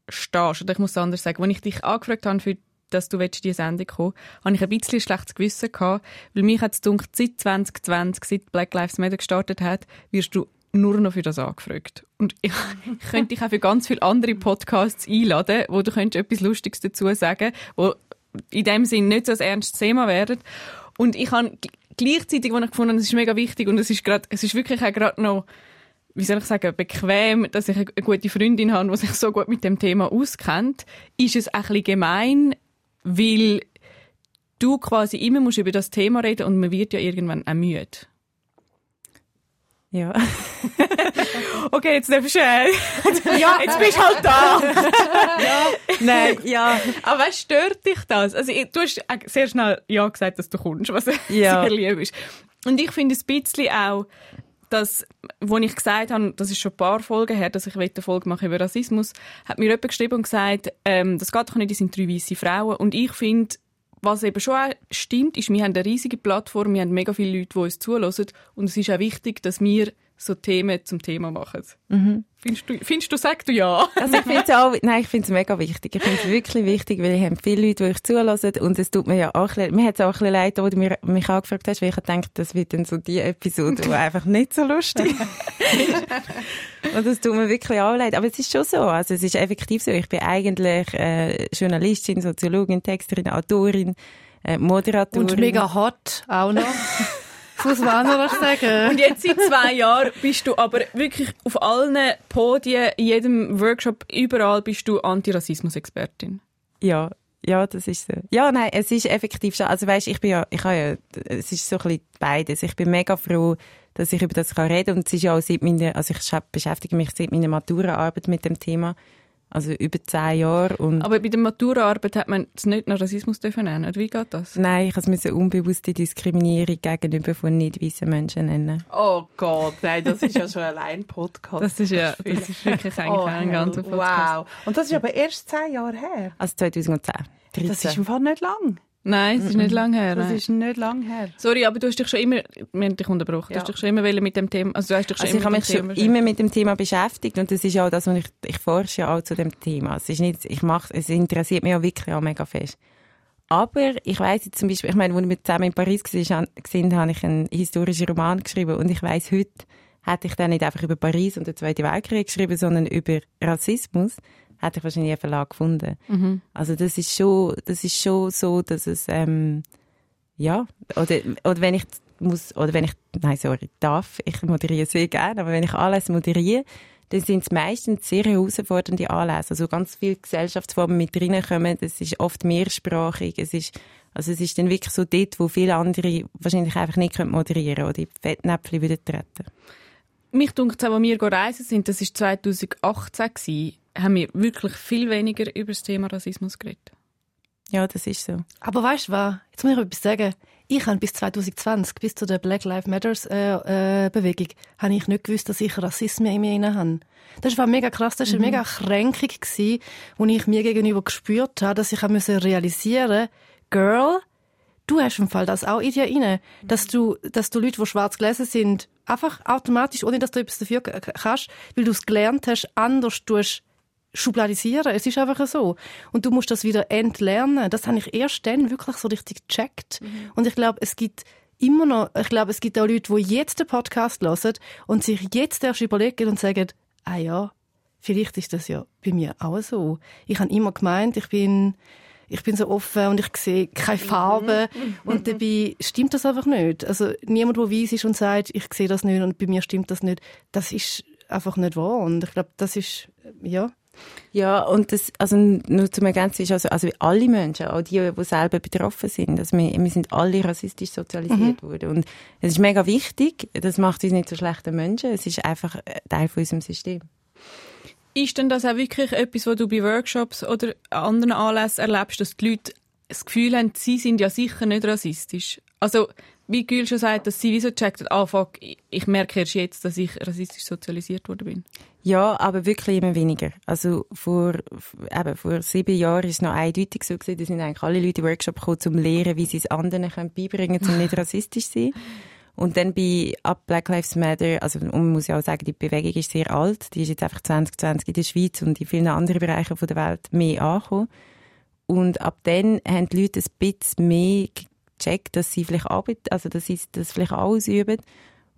stehst. Oder ich muss es anders sagen. Als ich dich angefragt habe, für, dass du in diese Sendung kommen habe ich ein bisschen schlechtes Gewissen gehabt, weil mich hat es gedacht, seit 2020, seit Black Lives Matter gestartet hat, wirst du nur noch für das angefragt. Und ich, ich [laughs] könnte dich auch für ganz viele andere Podcasts einladen, wo du könntest etwas Lustiges dazu sagen, wo in dem Sinn nicht so ein ernstes Thema werden. Und ich habe gleichzeitig, wo ich gefunden es ist mega wichtig und es ist gerade, es ist wirklich auch gerade noch, wie soll ich sagen, bequem, dass ich eine gute Freundin habe, die sich so gut mit dem Thema auskennt, ist es ein bisschen gemein, weil du quasi immer musst über das Thema reden und man wird ja irgendwann auch müde. Ja. [laughs] Okay, jetzt darfst du, äh, [laughs] ja, jetzt bist du halt da. Nein, ja. Aber was stört dich das? Also, du hast sehr schnell Ja gesagt, dass du kommst, was Ja. [laughs] sehr lieb ist. Und ich finde ein bisschen auch, dass, wo ich gesagt habe, das ist schon ein paar Folgen her, dass ich eine Folge mache über Rassismus, hat mir jemand geschrieben und gesagt, ähm, das geht doch nicht, das sind drei weiße Frauen. Und ich finde, was eben schon auch stimmt, ist, wir haben eine riesige Plattform, wir haben mega viele Leute, die uns zulassen. Und es ist auch wichtig, dass wir so Themen zum Thema machen. Findest du, findest du, sag du ja? Also ich finde es auch, nein, ich finde es mega wichtig. Ich finde es wirklich wichtig, weil ich habe viele Leute, die euch zulassen und es tut mir ja auch ein bisschen, mir hat es auch ein bisschen leid, wo du mir, mich angefragt hast, weil ich denke, das wird dann so die Episode, die einfach nicht so lustig ist. [laughs] Und das tut mir wirklich auch leid. Aber es ist schon so, also es ist effektiv so. Ich bin eigentlich äh, Journalistin, Soziologin, Texterin, Autorin, äh, Moderatorin. Und mega hot auch noch. [laughs] Das muss man auch noch sagen. Und jetzt seit zwei Jahren bist du aber wirklich auf allen Podien, in jedem Workshop, überall bist du Antirassismus-Expertin. Ja, ja, das ist so. Ja, nein, es ist effektiv schon. Also weißt, ich bin ja, ich habe ja, es ist so ein bisschen beides. Ich bin mega froh, dass ich über das kann reden und es ist ja auch seit meiner, also ich beschäftige mich seit meiner Maturaarbeit mit dem Thema, also über zehn Jahre und Aber bei der Maturaarbeit hat man es nicht nach Rassismus dürfen nennen. Oder wie geht das? nein, ich musste unbewusste Diskriminierung gegenüber von nicht weißen Menschen nennen. Oh Gott, nein, das ist ja schon allein ein Podcast. Das ist ja, das ist wirklich [laughs] eigentlich oh, ein ganzer Podcast. Wow. Und das ist aber erst zehn Jahre her. Also 2010. 13. Das ist im Fall nicht lang. Nein, es ist nicht lange her. Das nein. ist nicht lang her. Sorry, aber du hast dich schon immer, wir haben dich unterbrochen, du Ja. hast dich schon immer mit dem Thema, also du hast dich schon Also ich immer habe mit mich dem schon Thema immer mit dem Thema beschäftigt und das ist ja auch das, was ich, ich forsche ja auch zu dem Thema. Es ist nicht, ich mache, es interessiert mich auch wirklich auch mega fest. Aber ich weiss jetzt zum Beispiel, ich meine, als wir zusammen in Paris waren, habe ich einen historischen Roman geschrieben und ich weiss heute, hätte ich dann nicht einfach über Paris und den Zweiten Weltkrieg geschrieben, sondern über Rassismus, hätte ich wahrscheinlich einen Verlag gefunden. Mhm. Also das ist schon, das ist schon so, dass es, ähm, ja, oder, oder wenn ich muss, oder wenn ich, nein, sorry, darf, ich moderiere sehr gerne, aber wenn ich Anlässe moderiere, dann sind es meistens sehr herausfordernde Anlässe. Also ganz viele Gesellschaftsformen mit reinkommen, es ist oft mehrsprachig, es ist, also es ist dann wirklich so dort, wo viele andere wahrscheinlich einfach nicht können moderieren oder in die Fettnäpfchen wieder treten. Mich dunkt es auch, als wir reisen sind, das war 2018, gewesen, haben wir wirklich viel weniger über das Thema Rassismus geredet. Ja, das ist so. Aber weißt du was? Jetzt muss ich etwas sagen. Ich habe bis 2020, bis zu der Black Lives Matters äh, äh, Bewegung, habe ich nicht gewusst, dass ich Rassismus in mir inne habe. Das war mega krass, das war eine mega Kränkung, gewesen, wo ich mir gegenüber gespürt habe, dass ich habe müssen realisieren Girl, du hast im Fall das auch in dir inne, dass du, dass du Leute, die schwarz gelesen sind, einfach automatisch, ohne dass du etwas dafür kannst, weil du es gelernt hast, anders tust, schubladisieren. Es ist einfach so. Und du musst das wieder entlernen. Das habe ich erst dann wirklich so richtig gecheckt. Und ich glaube, es gibt immer noch, ich glaube, es gibt auch Leute, die jetzt den Podcast hören und sich jetzt erst überlegen und sagen, ah ja, vielleicht ist das ja bei mir auch so. Ich habe immer gemeint, ich bin, ich bin so offen und ich sehe keine Farbe. [laughs] Und dabei stimmt das einfach nicht. Also niemand, der weiss ist und sagt, ich sehe das nicht und bei mir stimmt das nicht, das ist einfach nicht wahr. Und ich glaube, das ist, ja. Ja, und das, also nur zum Ergänzen ist also, also alle Menschen, auch die, die selber betroffen sind, also wir, wir sind alle rassistisch sozialisiert worden. Und es ist mega wichtig, das macht uns nicht zu schlechten Menschen, es ist einfach ein Teil von unserem System. ist denn das auch wirklich etwas, was du bei Workshops oder anderen Anlässen erlebst, dass die Leute das Gefühl haben, sie sind ja sicher nicht rassistisch? Also, wie Gül schon sagt, dass sie wie so checkt, ah, fuck, ich merke erst jetzt, dass ich rassistisch sozialisiert worden bin. Ja, aber wirklich immer weniger. Also vor, eben, vor sieben Jahren war es noch eindeutig so gewesen, da sind eigentlich alle Leute in Workshop gekommen, um zu lernen, wie sie es anderen können beibringen können, um nicht rassistisch zu sein. [laughs] Und dann bei Up Black Lives Matter, also man muss ja auch sagen, die Bewegung ist sehr alt, die ist jetzt einfach 2020 in der Schweiz und in vielen anderen Bereichen der Welt mehr angekommen. Und ab dann haben die Leute ein bisschen mehr gecheckt, dass sie vielleicht arbeiten, also dass sie das vielleicht ausüben.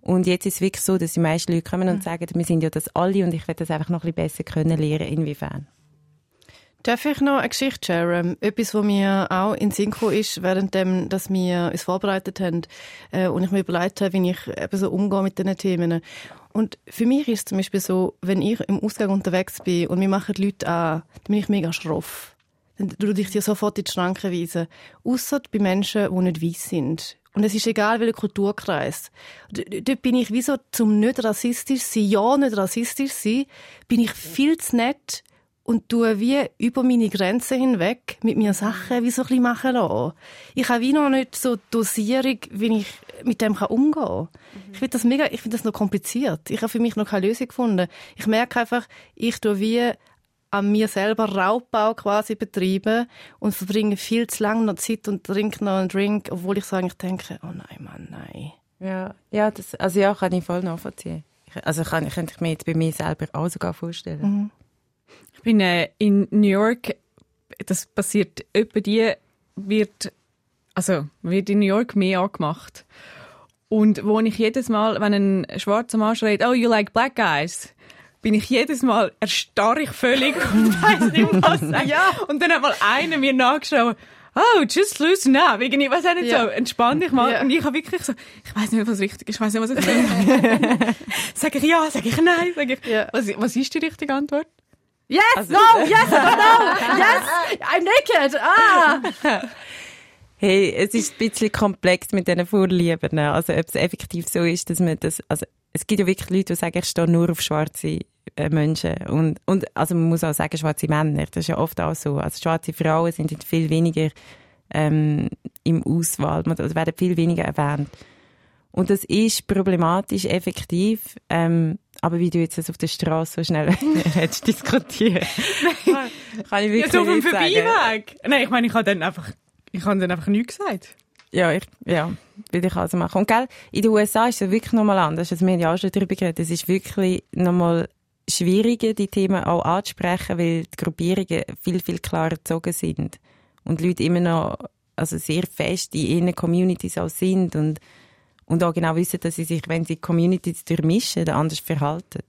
Und jetzt ist es wirklich so, dass die meisten Leute kommen und sagen, wir sind ja das alle und ich werde das einfach noch ein bisschen besser können lernen, inwiefern. Darf ich noch eine Geschichte sharen? Etwas, was mir auch in Sinn ist, während dass wir uns vorbereitet haben äh, und ich mir überlegt habe, wie ich eben so umgehe mit diesen Themen. Und für mich ist es zum Beispiel so, wenn ich im Ausgang unterwegs bin und wir machen die Leute an, dann bin ich mega schroff. Dann würde ich dir sofort in die Schranke weisen. Ausser bei Menschen, die nicht weiss sind. Und es ist egal, welcher Kulturkreis. Dort bin ich wie so zum nicht rassistisch sein, ja nicht rassistisch sein, bin ich viel zu nett und tue wie über meine Grenzen hinweg mit mir Sachen wie so ein bisschen machen lassen. Ich habe wie noch nicht so Dosierung, wie ich mit dem umgehen kann. Mhm. Ich finde das mega, ich finde das noch kompliziert. Ich habe für mich noch keine Lösung gefunden. Ich merke einfach, ich tue wie an mir selber Raubbau quasi betreiben und verbringe viel zu lange noch Zeit und trinke noch einen Drink, obwohl ich so eigentlich denke, oh nein, Mann, nein. Ja, ja, das, also ja, kann ich voll nachvollziehen. Also kann, könnte ich mir jetzt bei mir selber auch sogar vorstellen. Mhm. Ich bin äh, in New York, das passiert etwa die, wird, also wird in New York mehr angemacht. Und wo ich jedes Mal, wenn ein schwarzer Mann schreit, oh, you like black guys, bin ich jedes Mal erstarre ich völlig [laughs] und weiss nicht, was [laughs] ja. Und dann hat mal einer mir nachgeschaut, oh, just loosen up. Irgendwie, weiß auch nicht ja. so, entspann dich mal. Ja. Und ich habe wirklich so, ich weiß nicht, was richtig ist, ich weiß nicht, was ich will. [laughs] sag ich ja, sag ich nein, sag ich, ja. was, was ist die richtige Antwort? Yes, also, no, yes, no, no, yes, I'm naked, ah. Hey, es ist ein bisschen komplex mit diesen Vorlieben. Also, ob es effektiv so ist, dass man das, also, es gibt ja wirklich Leute, die sagen, ich stehe nur auf schwarze äh, Menschen. Und, und, also, man muss auch sagen, schwarze Männer. Das ist ja oft auch so. Also, schwarze Frauen sind viel weniger, ähm, im Auswahl, oder werden viel weniger erwähnt. Und das ist problematisch, effektiv. Ähm, aber wie du jetzt das auf der Straße so schnell [laughs] hättest diskutieren, kann ich wirklich so auf dem Vorbeiweg. Nein, ich meine, ich habe dann einfach, ich habe dann einfach nichts gesagt. Ja, ich, ja, würde ich also machen. Und gell, in den USA ist es wirklich nochmal anders. Also wir haben ja auch schon darüber geredet. Es ist wirklich nochmal schwieriger, die Themen auch anzusprechen, weil die Gruppierungen viel, viel klarer gezogen sind. Und die Leute immer noch, also sehr fest in ihren Communities auch sind und und auch genau wissen, dass sie sich, wenn sie Communities durchmischen, anders verhalten.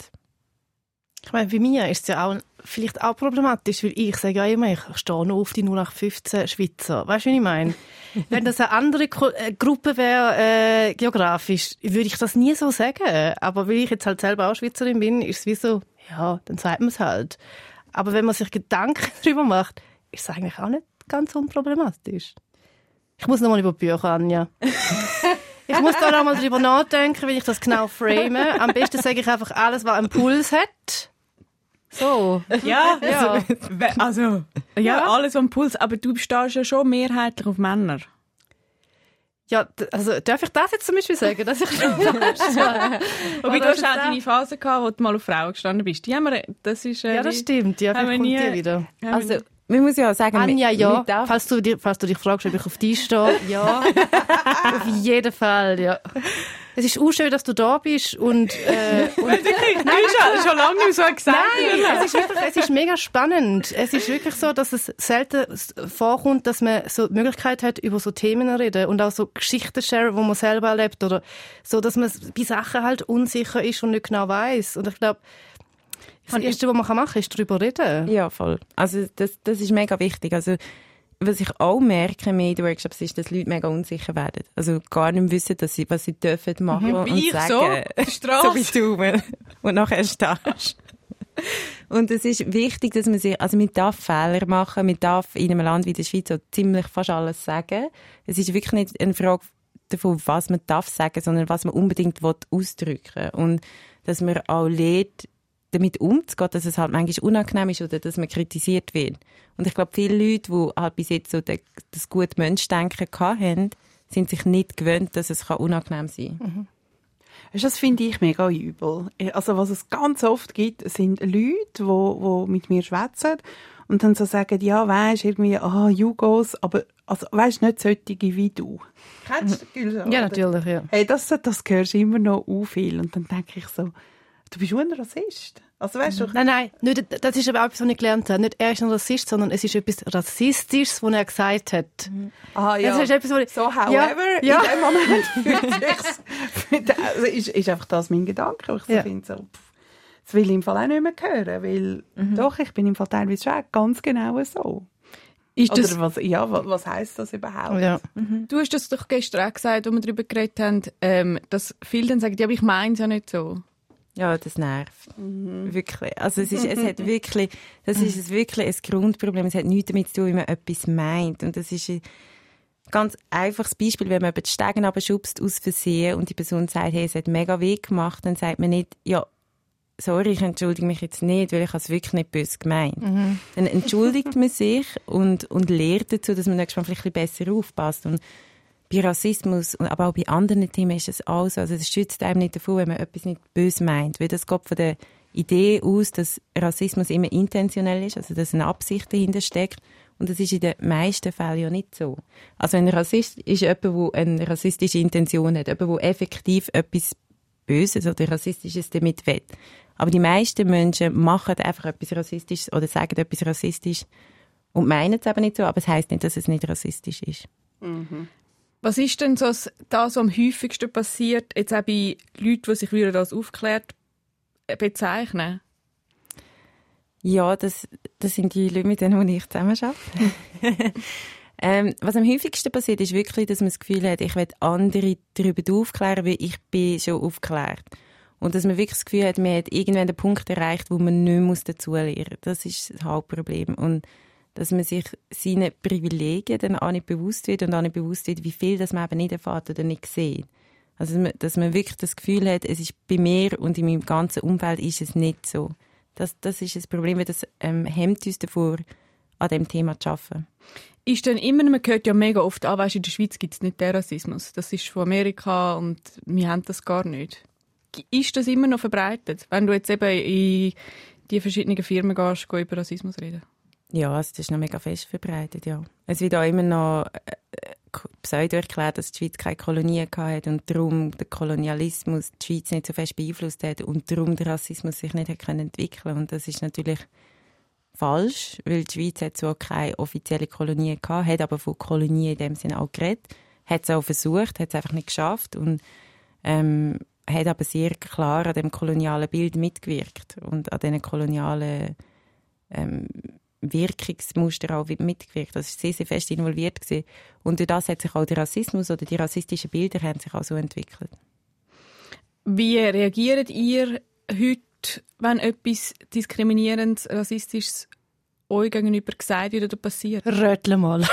Ich meine, bei mir ist es ja auch vielleicht auch problematisch, weil ich sage ja immer, ich stehe nur auf die 0815 Schweizer. Weißt du, wie ich meine? [laughs] Wenn das eine andere äh, Gruppe wäre, äh, geografisch, würde ich das nie so sagen. Aber weil ich jetzt halt selber auch Schweizerin bin, ist es wie so, ja, dann sagt man es halt. Aber wenn man sich Gedanken [laughs] darüber macht, ist es eigentlich auch nicht ganz unproblematisch. Ich muss nochmal über Bücher, Anja. [laughs] Ich muss da noch mal drüber nachdenken, wie ich das genau frame. Am besten sage ich einfach alles, was einen Puls hat. So. Ja, ja. Also, also ja, ja, alles am Puls. Aber du stehst ja schon mehrheitlich auf Männer. Ja, also darf ich das jetzt zum Beispiel sagen, dass ich schon [laughs] Wobei du hast auch deine Phase gehabt, wo du mal auf Frauen gestanden bist. Die haben wir, das ist, äh, ja, das stimmt. Ja, vielleicht kommt nie, die wieder. Also, man muss ja auch sagen, Anja, ja. Falls du, dir, falls du dich fragst, ob ich auf dich stehe, [laughs] ja. auf jeden Fall, ja. Es ist auch schön, dass du da bist und, äh, [laughs] und nein, schon, schon lange nicht so [laughs] gesagt. Nein, es ist wirklich, es ist mega spannend. Es ist wirklich so, dass es selten vorkommt, dass man so die Möglichkeit hat, über so Themen zu reden und auch so Geschichten share, wo man selber erlebt oder so, dass man bei Sachen halt unsicher ist und nicht genau weiß. Und ich glaube, das Erste, was man machen kann, ist darüber reden. Ja, voll. Also das, das ist mega wichtig. Also was ich auch merke in den Workshops ist, dass Leute mega unsicher werden. Also gar nicht wissen, dass sie, was sie dürfen machen mhm, und ich sagen. So, [laughs] so wie du. Und nachher stehst. Und es ist wichtig, dass man sich, also man darf Fehler machen, man darf in einem Land wie der Schweiz auch ziemlich fast alles sagen. Es ist wirklich nicht eine Frage davon, was man darf sagen, sondern was man unbedingt ausdrücken will. Und dass man auch lernt, damit umzugehen, dass es halt manchmal unangenehm ist oder dass man kritisiert wird. Und ich glaube, viele Leute, die halt bis jetzt so das gute Menschdenken hatten, sind sich nicht gewöhnt, dass es unangenehm sein kann. Mhm. Das finde ich mega übel. Also was es ganz oft gibt, sind Leute, die, die mit mir schwätzen und dann so sagen, ja, weisst irgendwie, ah, Jugos, aber also, weißt nicht solche wie du. Kennst du? Ja, natürlich, ja. Hey, das, das hörst du immer noch u viel und dann denke ich so, du bist ein Rassist. Also, weißt du, nein, nein, nicht, das ist aber etwas, was ich gelernt habe. Nicht er ist ein Rassist, sondern es ist etwas Rassistisches, was er gesagt hat. Ah, ja. Das ist etwas, was ich, so, however, ja, in dem Moment [laughs] fühlt sich's, also ist, ist einfach das mein Gedanke. Ich so ja. finde so, pff, das will ich im Fall auch nicht mehr hören, weil mhm. doch, ich bin im Fall teilweise schon ganz genau so. Ist Oder das, was, ja, was, was heisst das überhaupt? Ja. Mhm. Du hast das doch gestern auch gesagt, als wir darüber geredet haben, ähm, dass viele dann sagen, ja, aber ich meine es ja nicht so. Ja, das nervt. Mhm. Wirklich. Also es ist, es hat [laughs] wirklich, das ist wirklich ein Grundproblem. Es hat nichts damit zu tun, wie man etwas meint. Und das ist ein ganz einfaches Beispiel, wenn man über die Stegen schubst aus Versehen und die Person sagt, hey, es hat mega weh gemacht, dann sagt man nicht, ja, sorry, ich entschuldige mich jetzt nicht, weil ich es wirklich nicht böse gemeint. Mhm. Dann entschuldigt man sich und, und lehrt dazu, dass man nächstes Mal vielleicht ein bisschen besser aufpasst. Und bei Rassismus, aber auch bei anderen Themen ist es auch so. Also es schützt einem nicht davor, wenn man etwas nicht böse meint. Weil das geht von der Idee aus, dass Rassismus immer intentionell ist, also dass eine Absicht dahinter steckt. Und das ist in den meisten Fällen ja nicht so. Also ein Rassist ist jemand, der eine rassistische Intention hat, jemand, der effektiv etwas Böses oder Rassistisches damit will. Aber die meisten Menschen machen einfach etwas Rassistisches oder sagen etwas Rassistisches und meinen es aber nicht so, aber es heißt nicht, dass es nicht rassistisch ist. Mhm. Was ist denn so das, was am häufigsten passiert, jetzt auch bei Leuten, die sich wieder als aufklärt bezeichnen? Ja, das, das sind die Leute, mit denen ich zusammen arbeite. [laughs] ähm, was am häufigsten passiert, ist wirklich, dass man das Gefühl hat, ich will andere darüber aufklären, weil ich bin schon aufgeklärt. Und dass man wirklich das Gefühl hat, man hat irgendwann den Punkt erreicht, wo man nicht mehr dazulernen muss. Das ist das Hauptproblem. Und dass man sich seine Privilegien dann auch nicht bewusst wird und auch nicht bewusst wird, wie viel das man eben nicht erfährt oder nicht sieht. Also, dass man, wirklich das Gefühl hat, es ist bei mir und in meinem ganzen Umfeld ist es nicht so. Das, das ist das Problem, weil das ähm, hemmt uns davor, an dem Thema zu arbeiten. Ist dann immer, man hört ja mega oft, ah, weißt, in der Schweiz gibt es nicht den Rassismus. Das ist von Amerika und wir haben das gar nicht ist das immer noch verbreitet, wenn du jetzt eben in die verschiedenen Firmen gehst, über Rassismus reden? Ja, das ist noch mega fest verbreitet, ja. Es wird auch immer noch äh, äh, pseudo erklärt, dass die Schweiz keine Kolonie hatte und darum der Kolonialismus die Schweiz nicht so fest beeinflusst hat und darum der Rassismus sich nicht hat entwickeln Und das ist natürlich falsch, weil die Schweiz hat zwar keine offizielle Kolonie gehabt, hat aber von Kolonie in dem Sinne auch geredet, hat es auch versucht, hat es einfach nicht geschafft und ähm, hat aber sehr klar an dem kolonialen Bild mitgewirkt und an diesen kolonialen ähm, Wirkungsmuster auch mitgewirkt. Das ist sehr, sehr fest involviert gewesen. Und durch das hat sich auch der Rassismus oder die rassistischen Bilder haben sich auch so entwickelt. Wie reagiert ihr heute, wenn etwas diskriminierend, rassistisches euch gegenüber gesagt wird oder passiert? Rötle mal.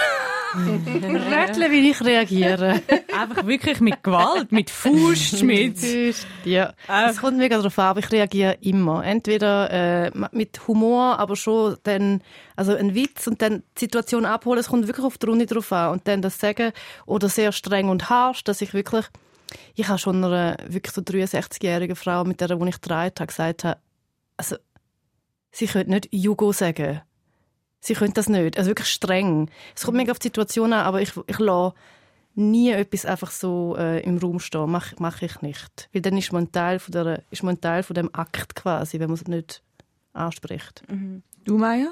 Rätle, wie ich reagiere. Einfach wirklich mit Gewalt, mit Fuß, mit... ja, es kommt mega darauf an, aber ich reagiere immer. Entweder äh, mit Humor, aber schon dann, also ein Witz und dann die Situation abholen, es kommt wirklich auf die Runde drauf an. Und dann das sagen, oder sehr streng und harsch, dass ich wirklich, ich habe schon einer wirklich so 63-jährigen Frau, mit der, wo ich getragen habe, gesagt habe, also, sie könnte nicht Jugo sagen sie können das nicht. Also wirklich streng. Es kommt mega auf die Situation an, aber ich, ich lasse nie etwas einfach so äh, im Raum stehen. Mache mach ich nicht. Weil dann ist man ein Teil von, der, ist man ein Teil von dem Akt quasi, wenn man es nicht anspricht. Mhm. Du, Maya?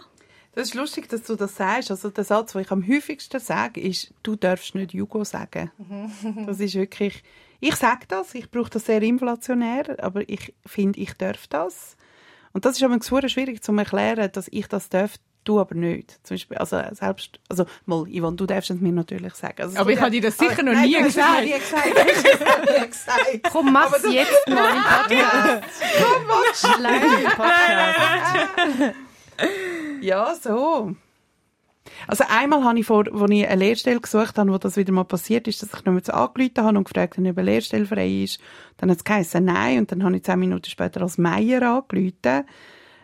Das ist lustig, dass du das sagst. Also der Satz, den ich am häufigsten sage, ist, du darfst nicht Jugo sagen. Mhm. das ist wirklich, ich sage das, ich brauche das sehr inflationär, aber ich finde, ich darf das. Und das ist aber schwierig zu erklären, dass ich das darf Du aber nicht. Zum Beispiel, also selbst, also mal, Yvonne, du darfst es mir natürlich sagen. Also, aber ich habe dir das sicher aber, noch nein, nie gesagt. Nie gesagt. [laughs] Komm, mach es jetzt mal im [laughs] Podcast. Komm, mach Podcast. [laughs] Ja, so. Also einmal habe ich vor, als ich eine Lehrstelle gesucht habe, wo das wieder mal passiert ist, dass ich noch mal angerufen habe und gefragt habe, ob eine Lehrstelle frei ist. Dann hat es geheißen, nein. Und dann habe ich zehn Minuten später als Meier angerufen.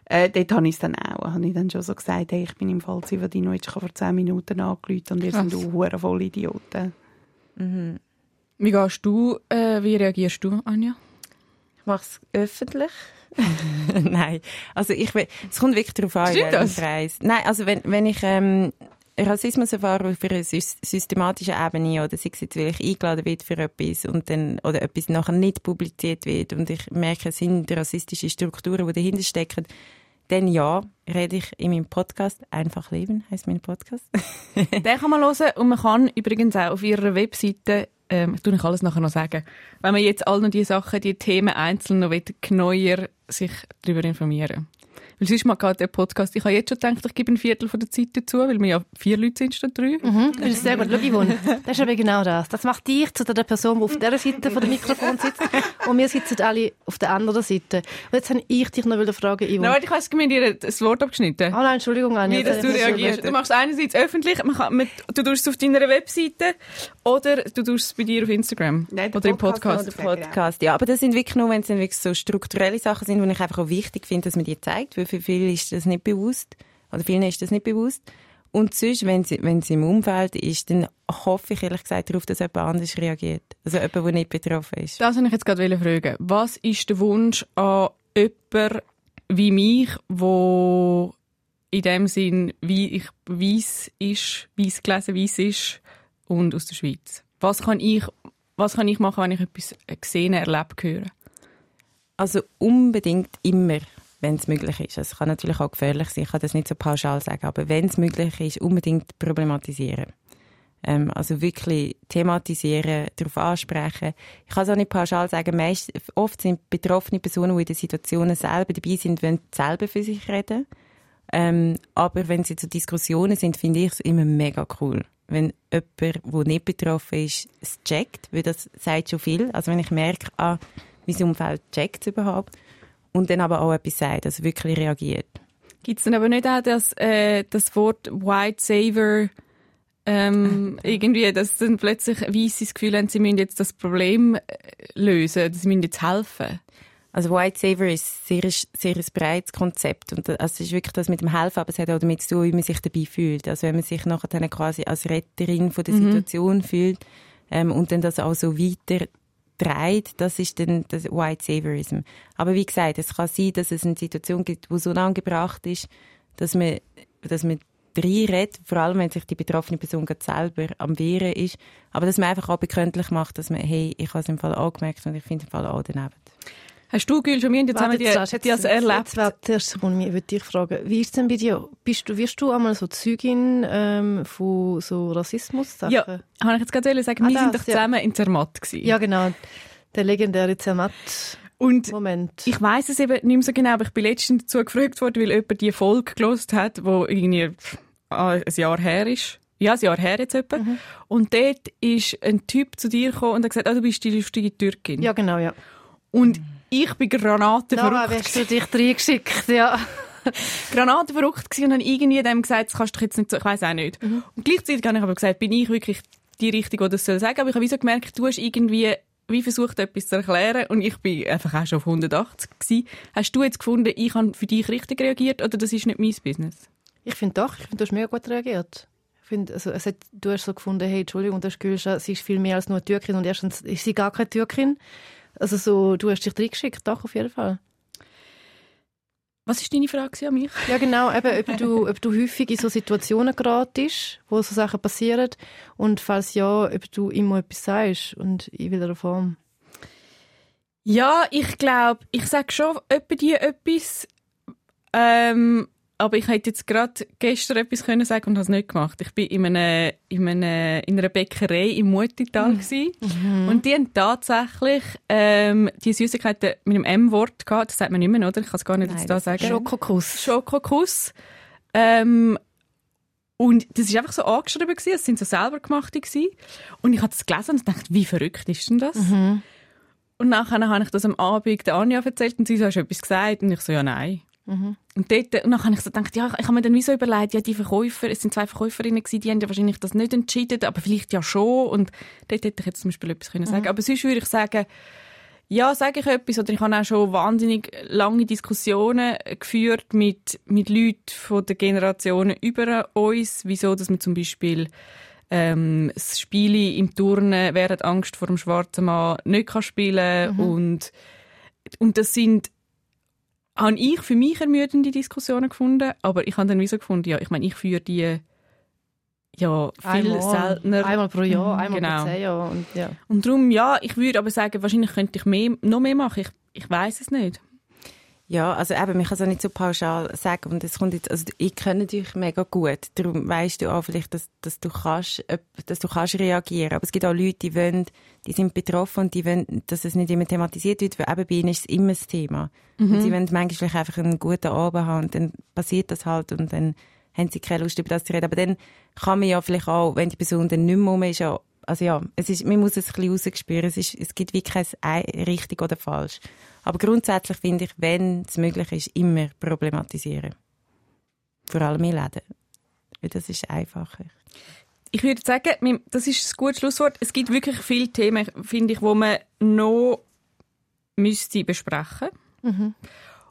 Äh, dort habe ich es dann auch. Habe ich dann schon so gesagt, hey, ich bin im Fall ich habe vor zehn Minuten angerufen und ihr sind auch hure voll Idioten. Wie gehst du, äh, wie reagierst du, Anja? Ich mache es öffentlich. [laughs] Nein, also ich will, es kommt wirklich darauf an, in Stimmt das? Kreis. Nein, also wenn, wenn ich ähm, Rassismus erfahre auf einer sys systematischen Ebene oder sei es jetzt, weil ich eingeladen werde für etwas und dann, oder etwas nachher nicht publiziert wird und ich merke, es sind rassistische Strukturen, die dahinter stecken, dann ja, rede ich in meinem Podcast «Einfach leben» heisst mein Podcast. [laughs] Den kann man hören und man kann übrigens auch auf ihrer Webseite, ähm, ich tue euch alles nachher noch sagen, wenn man jetzt all noch die Sachen, die Themen einzeln noch will, sich darüber informieren. Weil sonst mal gerade der Podcast, ich habe jetzt schon gedacht, ich gebe ein Viertel von der Zeit dazu, weil wir ja vier Leute sind statt drei. Mhm, das ist sehr gut. Schau, Yvonne, das ist aber genau das. Das macht dich zu der Person, die auf dieser Seite von dem Mikrofon sitzt. Und wir sitzen alle auf der anderen Seite. Und jetzt habe ich dich noch wieder fragen, Yvonne. Nein, warte, ich habe mir dir das Wort abgeschnitten. Oh nein, Entschuldigung, Anja. Wie dass du reagierst. Du machst einerseits öffentlich, man kann, mit, du tust es auf deiner Webseite oder du tust es bei dir auf Instagram Nein, der oder im Podcast Podcast. oder Podcast, ja. Aber das sind wirklich nur, wenn es wirklich so strukturelle Sachen sind, die ich einfach auch wichtig finde, dass man die zeigt, weil für viele ist das nicht bewusst. Oder vielen ist das nicht bewusst. Und sonst, wenn sie, wenn sie im Umfeld ist, dann hoffe ich ehrlich gesagt darauf, dass jemand anders reagiert. Also jemand, der nicht betroffen ist. Das wollte ich jetzt gerade fragen. Was ist der Wunsch an jemanden wie mich, wo in dem Sinn, wie ich weiss ist, weiss gelesen weiss ist und aus der Schweiz? Was kann ich, was kann ich machen, wenn ich etwas gesehen, erlebt, höre? Also unbedingt immer, wenn es möglich ist. Also es kann natürlich auch gefährlich sein, ich kann das nicht so pauschal sagen, aber wenn es möglich ist, unbedingt problematisieren. Ähm, also wirklich thematisieren, darauf ansprechen. Ich kann es auch nicht pauschal sagen, meist, oft sind betroffene Personen, die in den Situationen selber dabei sind, wollen selber für sich reden. Ähm, aber wenn sie zu Diskussionen sind, finde ich es immer mega cool. Wenn jemand, der nicht betroffen ist, es checkt, weil das sagt schon viel. Also wenn ich merke, ah, mein Umfeld checkt es überhaupt und dann aber auch etwas sagt, also wirklich reagiert. Gibt es dann aber nicht auch das, äh, das Wort White Saver ähm, [laughs] irgendwie, dass dann plötzlich Weisse das Gefühl haben, sie müssen jetzt das Problem äh, lösen, sie müssen jetzt helfen? Also White Saver ist sehr, sehr ein breites Konzept und also es ist wirklich das mit dem Helfen, aber es hat auch damit zu tun, wie man sich dabei fühlt. Also wenn man sich nachher dann quasi als Retterin von der Situation fühlt ähm, und dann das auch so weiter trägt, das ist dann das White Saviorism. Aber wie gesagt, es kann sein, dass es eine Situation gibt, wo so angebracht ist, dass man, dass man reinredet, vor allem wenn sich die betroffene Person gerade selber am Wehren ist, aber dass man einfach auch bekanntlich macht, dass man, hey, ich habe es im Fall auch gemerkt und ich finde im Fall auch daneben. Hast du, Gül, schon Warte, jetzt, die, jetzt, die das erlebt? Jetzt erste Sekunde, ich würde dich fragen, wie ist denn bei dir, bist du, wirst du einmal so Zeugin ähm, von so Rassismus-Sachen? Ja, habe ich jetzt gerade sagen, Ah, wir sind das, doch ja. zusammen in Zermatt gewesen. Ja, genau. Der legendäre Zermatt-Moment. Und ich weiß es eben nicht mehr so genau, aber ich bin letztens dazu gefragt worden, weil jemand die Folge gelost hat, wo irgendwie ah, ein Jahr her ist. Ja, ein Jahr her jetzt etwa. Mhm. Und dort ist ein Typ zu dir gekommen und hat gesagt, ah, du bist die lustige Türkin. Ja, genau, ja. Und ich bin Granaten Nora, verrückt. hast du dich reingeschickt, ja. [laughs] Granaten verrückt gewesen und habe irgendwie dem gesagt, das kannst du jetzt nicht so, ich weiß auch nicht. Mhm. Und gleichzeitig habe ich aber gesagt, bin ich wirklich die Richtige, die das soll sagen. Aber ich habe so gemerkt, du hast irgendwie wie versucht, etwas zu erklären und ich bin einfach auch schon auf 180 gewesen. Hast du jetzt gefunden, ich habe für dich richtig reagiert oder das ist nicht mein Business? Ich finde doch, ich finde, du hast mega gut reagiert. Ich finde, also, es hat, du hast so gefunden, hey, Entschuldigung, das Gülscha, sie ist viel mehr als nur eine Türkin und erstens ist sie gar keine Türkin. Also so, du hast dich reingeschickt, doch, auf jeden Fall. Was ist deine Frage an mich? Ja, genau, eben, ob du, ob du häufig in so Situationen geratest, wo so Sachen passieren und falls ja, ob du immer etwas sagst und in welcher Form. Ja, ich glaube, ich sage schon etwa die etwas. Ähm, aber ich hätte jetzt gerade gestern etwas können sagen und habe es nicht gemacht. Ich bin in, einem, in, einem, in einer Bäckerei im Mutital gsi und die haben tatsächlich ähm, die Süßigkeiten mit einem M-Wort gehabt. Das sagt man nicht mehr, oder? Ich kann es gar nicht Nein, jetzt da sagen. Schokokuss. Schokokuss. Ähm, und das ist einfach so angeschrieben gewesen, es sind so selber gemachte gewesen. Und ich habe das gelesen und dachte, wie verrückt ist denn das? Und nachher habe ich das am Abend der Anja erzählt und sie so, hast du etwas gesagt? Und ich so, ja, nein. Und dort, und dann habe ich so gedacht, ja, ich habe mir dann wie so überlegt, ja, die Verkäufer, es sind zwei Verkäuferinnen gewesen, die haben ja wahrscheinlich das nicht entschieden, aber vielleicht ja schon. Und dort hätte ich jetzt zum Beispiel etwas können sagen. Aber sonst würde ich sagen, ja, sage ich etwas, oder ich habe auch schon wahnsinnig lange Diskussionen geführt mit, mit Leuten von den Generationen über uns, wieso, dass man zum Beispiel ähm, das Spiele im Turnen während Angst vor dem schwarzen Mann nicht kann spielen und und das sind habe ich für mich ermüdende Diskussionen gefunden, aber ich habe dann wie so gefunden, ja, ich meine, ich führe die ja viel Einmal. seltener. Einmal pro Jahr, Mhm, einmal genau. pro zehn Jahre. Und, ja. Und darum, ja, ich würde aber sagen, wahrscheinlich könnte ich mehr, noch mehr machen. Ich, ich weiß es nicht. Ja, also eben, man kann es auch nicht so pauschal sagen. Und es kommt jetzt, also ich kenne dich mega gut. Darum weißt du auch vielleicht, dass, dass du kannst, dass du kannst reagieren. Aber es gibt auch Leute, die wollen, die sind betroffen und die wollen, dass es nicht immer thematisiert wird, weil eben bei ihnen ist es immer das Thema. Und sie wollen manchmal vielleicht einfach einen guten Abend haben und dann passiert das halt und dann haben sie keine Lust, über das zu reden. Aber dann kann man ja vielleicht auch, wenn die Person dann nicht mehr ist, also ja, es ist, man muss es ein bisschen rausspüren. Es, ist, es gibt wirklich kein Ei- richtig oder falsch. Aber grundsätzlich finde ich, wenn es möglich ist, immer problematisieren. Vor allem in Läden. Weil das ist einfacher. Ich würde sagen, das ist ein gutes Schlusswort. Es gibt wirklich viele Themen, finde ich, wo man noch müsste besprechen.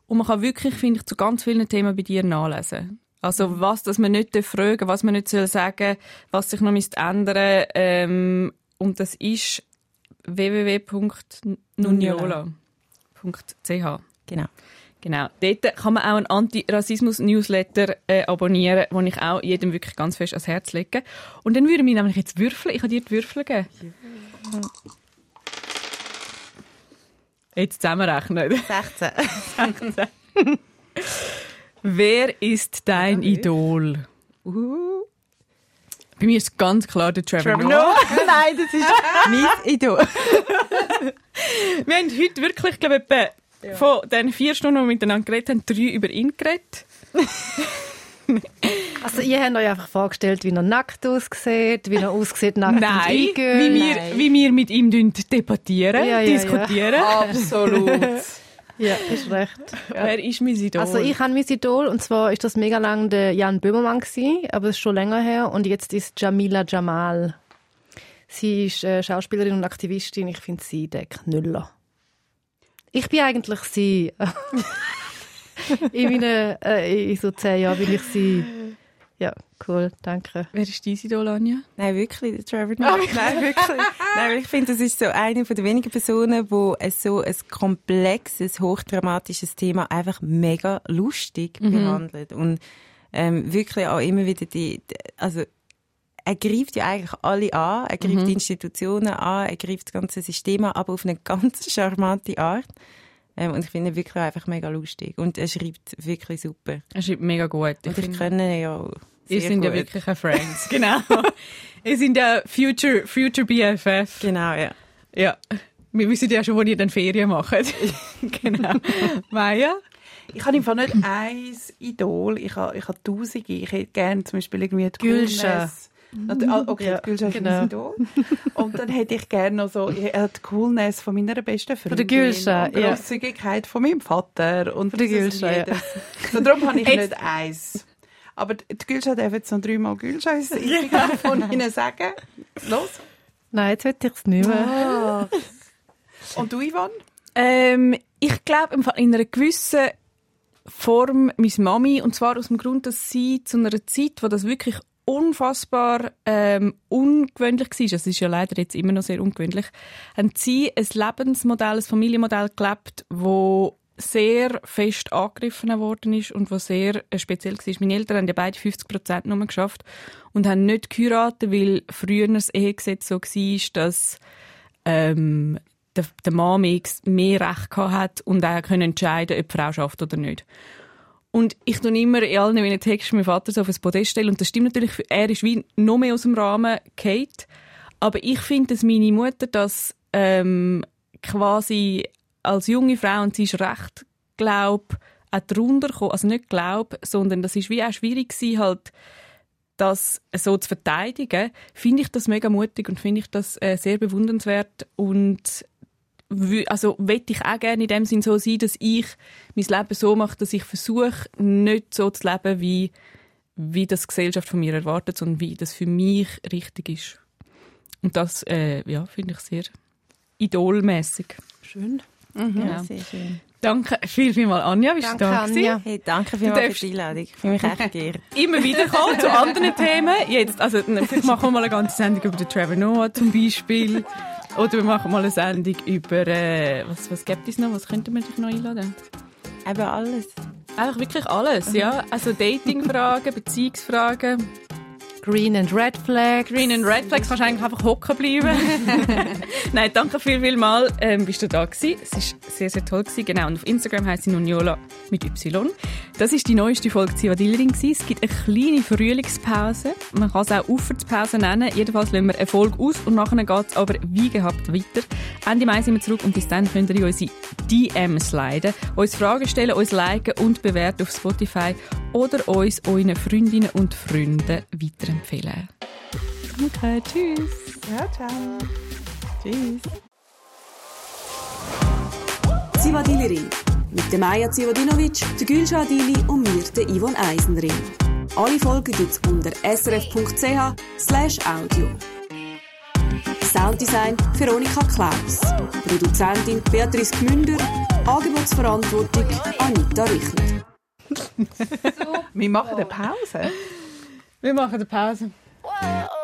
Und man kann wirklich, finde ich, zu ganz vielen Themen bei dir nachlesen. Also was, dass man nicht fragen was man nicht soll sagen, was sich noch müsste ändern. Ähm, und das ist www.nuniola.ch. Genau. Genau. Dort kann man auch einen Anti-Rassismus-Newsletter äh, abonnieren, den ich auch jedem wirklich ganz fest ans Herz lege. Und dann würden wir nämlich jetzt würfeln. Ich kann dir die Würfel geben. Jetzt zusammenrechnen. [laughs] 16. Wer ist dein Idol? Uh. Bei mir ist ganz klar der Trevor, Trevor Noah. [laughs] Nein, das ist [laughs] mein Idol. Wir haben heute wirklich, glaube ich, von den vier Stunden, die wir miteinander geredet haben, drei über ihn geredet. [laughs] Also ihr habt euch einfach vorgestellt, wie er nackt aussieht, wie er aussieht nackt Nein, und wie wir, wie wir mit ihm debattieren, Ja, ja, ja. diskutieren. Absolut. Ja, ist recht. Wer ist mein Idol? Also ich habe mein Idol und zwar ist das mega lang der Jan Böhmermann gewesen, aber das ist schon länger her und jetzt ist Jamila Jamal. Sie ist äh, Schauspielerin und Aktivistin. Ich finde sie der Knüller. Ich bin eigentlich sie. [laughs] in, meinen, äh, in so zehn Jahren bin ich sie. Ja, cool, danke. Wer ist dein Idol, Anja? Nein, wirklich, der Trevor Noah. Nein, wirklich. Nein, weil ich finde, das ist so eine von den wenigen Personen, wo es so ein komplexes, hochdramatisches Thema einfach mega lustig behandelt. Und ähm, wirklich auch immer wieder die, die also er greift ja eigentlich alle an, er greift die Institutionen an, er greift das ganze System an, aber auf eine [laughs] ganz charmante Art. Ähm, und ich finde ihn wirklich einfach mega lustig. Und er schreibt wirklich super. Er schreibt mega gut. Ich Und ich kenne ihn ja auch ihr sehr sind ja gut. wirklich ein Friends. [laughs] genau. ihr sind ja Future, Future BFF. Genau, ja. Ja. Wir wissen ja schon, wo ihr dann Ferien macht. [laughs] genau. Maya? Ich habe im Fall nicht ein Idol, ich habe, ich habe tausende. Ich hätte gerne zum Beispiel irgendwie die Gülscha. Coolness. Nat- ah, Okay, Ja, die Gülscha ist genau. mein Idol. Und dann hätte ich gerne noch so die Coolness von meiner besten Freundin. der Gülscha, und die ja. Grosszügigkeit von meinem Vater. Und Von der Gülscha, ja. So, darum habe ich Jetzt- nicht eins. Aber die Gülscha darf jetzt noch dreimal Gülscha ins [laughs] von Ihnen sagen. Los. Nein, jetzt hätte ich es nicht mehr. Und du, Ivan? Ähm, ich glaube im Fall in einer gewissen Form meine Mami und zwar aus dem Grund, dass sie zu einer Zeit, wo das wirklich unfassbar ähm, ungewöhnlich war, es ist ja leider jetzt immer noch sehr ungewöhnlich, haben sie ein Lebensmodell, ein Familienmodell gelebt, wo sehr fest angegriffen worden ist und was sehr äh, speziell war. Meine Eltern haben ja beide 50 Prozent nur geschafft und haben nicht geheiratet, weil früher das Ehegesetz so war, dass ähm, der, der Mann mehr, Recht gehabt hat und auch entscheiden, ob die Frau schafft oder nicht. Und ich tue immer in allen meinen Texten meinen Vater so auf ein Podest stellen. Und das stimmt natürlich, er ist wie noch mehr aus dem Rahmen Kate. Aber ich finde, dass meine Mutter das ähm, quasi als junge Frau, und sie ist recht, glaub, auch drunter gekommen, also nicht glaub, sondern das ist wie auch schwierig gewesen, halt, das so zu verteidigen, finde ich das mega mutig und finde ich das äh, sehr bewundernswert und also wette ich auch gerne in dem Sinn so sein, dass ich mein Leben so mache, dass ich versuche, nicht so zu leben, wie, wie das die Gesellschaft von mir erwartet, sondern wie das für mich richtig ist. Und das, äh, ja, finde ich sehr idolmäßig. Schön. Mhm. Ja, sehr schön. Danke viel, viel mal, Anja, bist Danke, du da Anja. Hey, danke vielmals für die Einladung. Ich fühle mich echt geehrt. [laughs] Immer wieder kommen zu anderen Themen. Jetzt, also, vielleicht machen wir mal eine ganze Sendung über den Trevor Noah zum Beispiel. Oder wir machen mal eine Sendung über, äh, was, was gibt es noch? Was könnte man sich noch einladen? Eben alles. Einfach wirklich alles, ja. Also Datingfragen, Beziehungsfragen. Green and Red Flag. Green and Red Flags kannst du eigentlich einfach hocken bleiben. [laughs] Nein, danke viel, viel mal, ähm, bist du da gewesen. Es war sehr, sehr toll gewesen. Genau, und auf Instagram heisst sie Nuniola mit Y. Das ist die neueste Folge Zivadillerin. Es gibt eine kleine Frühlingspause. Man kann es auch Uferpause nennen. Jedenfalls lassen wir eine Folge aus und nachher geht es aber wie gehabt weiter. Ende Mai sind wir zurück und bis dann könnt ihr in unsere DMs leiten, uns Fragen stellen, uns liken und bewerten auf Spotify oder uns euren Freundinnen und Freunden weiterempfehlen. Danke, tschüss. Ja, ciao. Tschüss. Zivadili mit der Maja Zivadinovic, der Gülşah Adili und mir, der Yvonne Eisenring. Alle Folgen gibt's unter srf.ch audio. Sounddesign Veronika Klaus. Produzentin Beatrice Gmünder. Angebotsverantwortung Anita Richner. Wir machen eine Pause. Wir machen eine Pause. Whoa.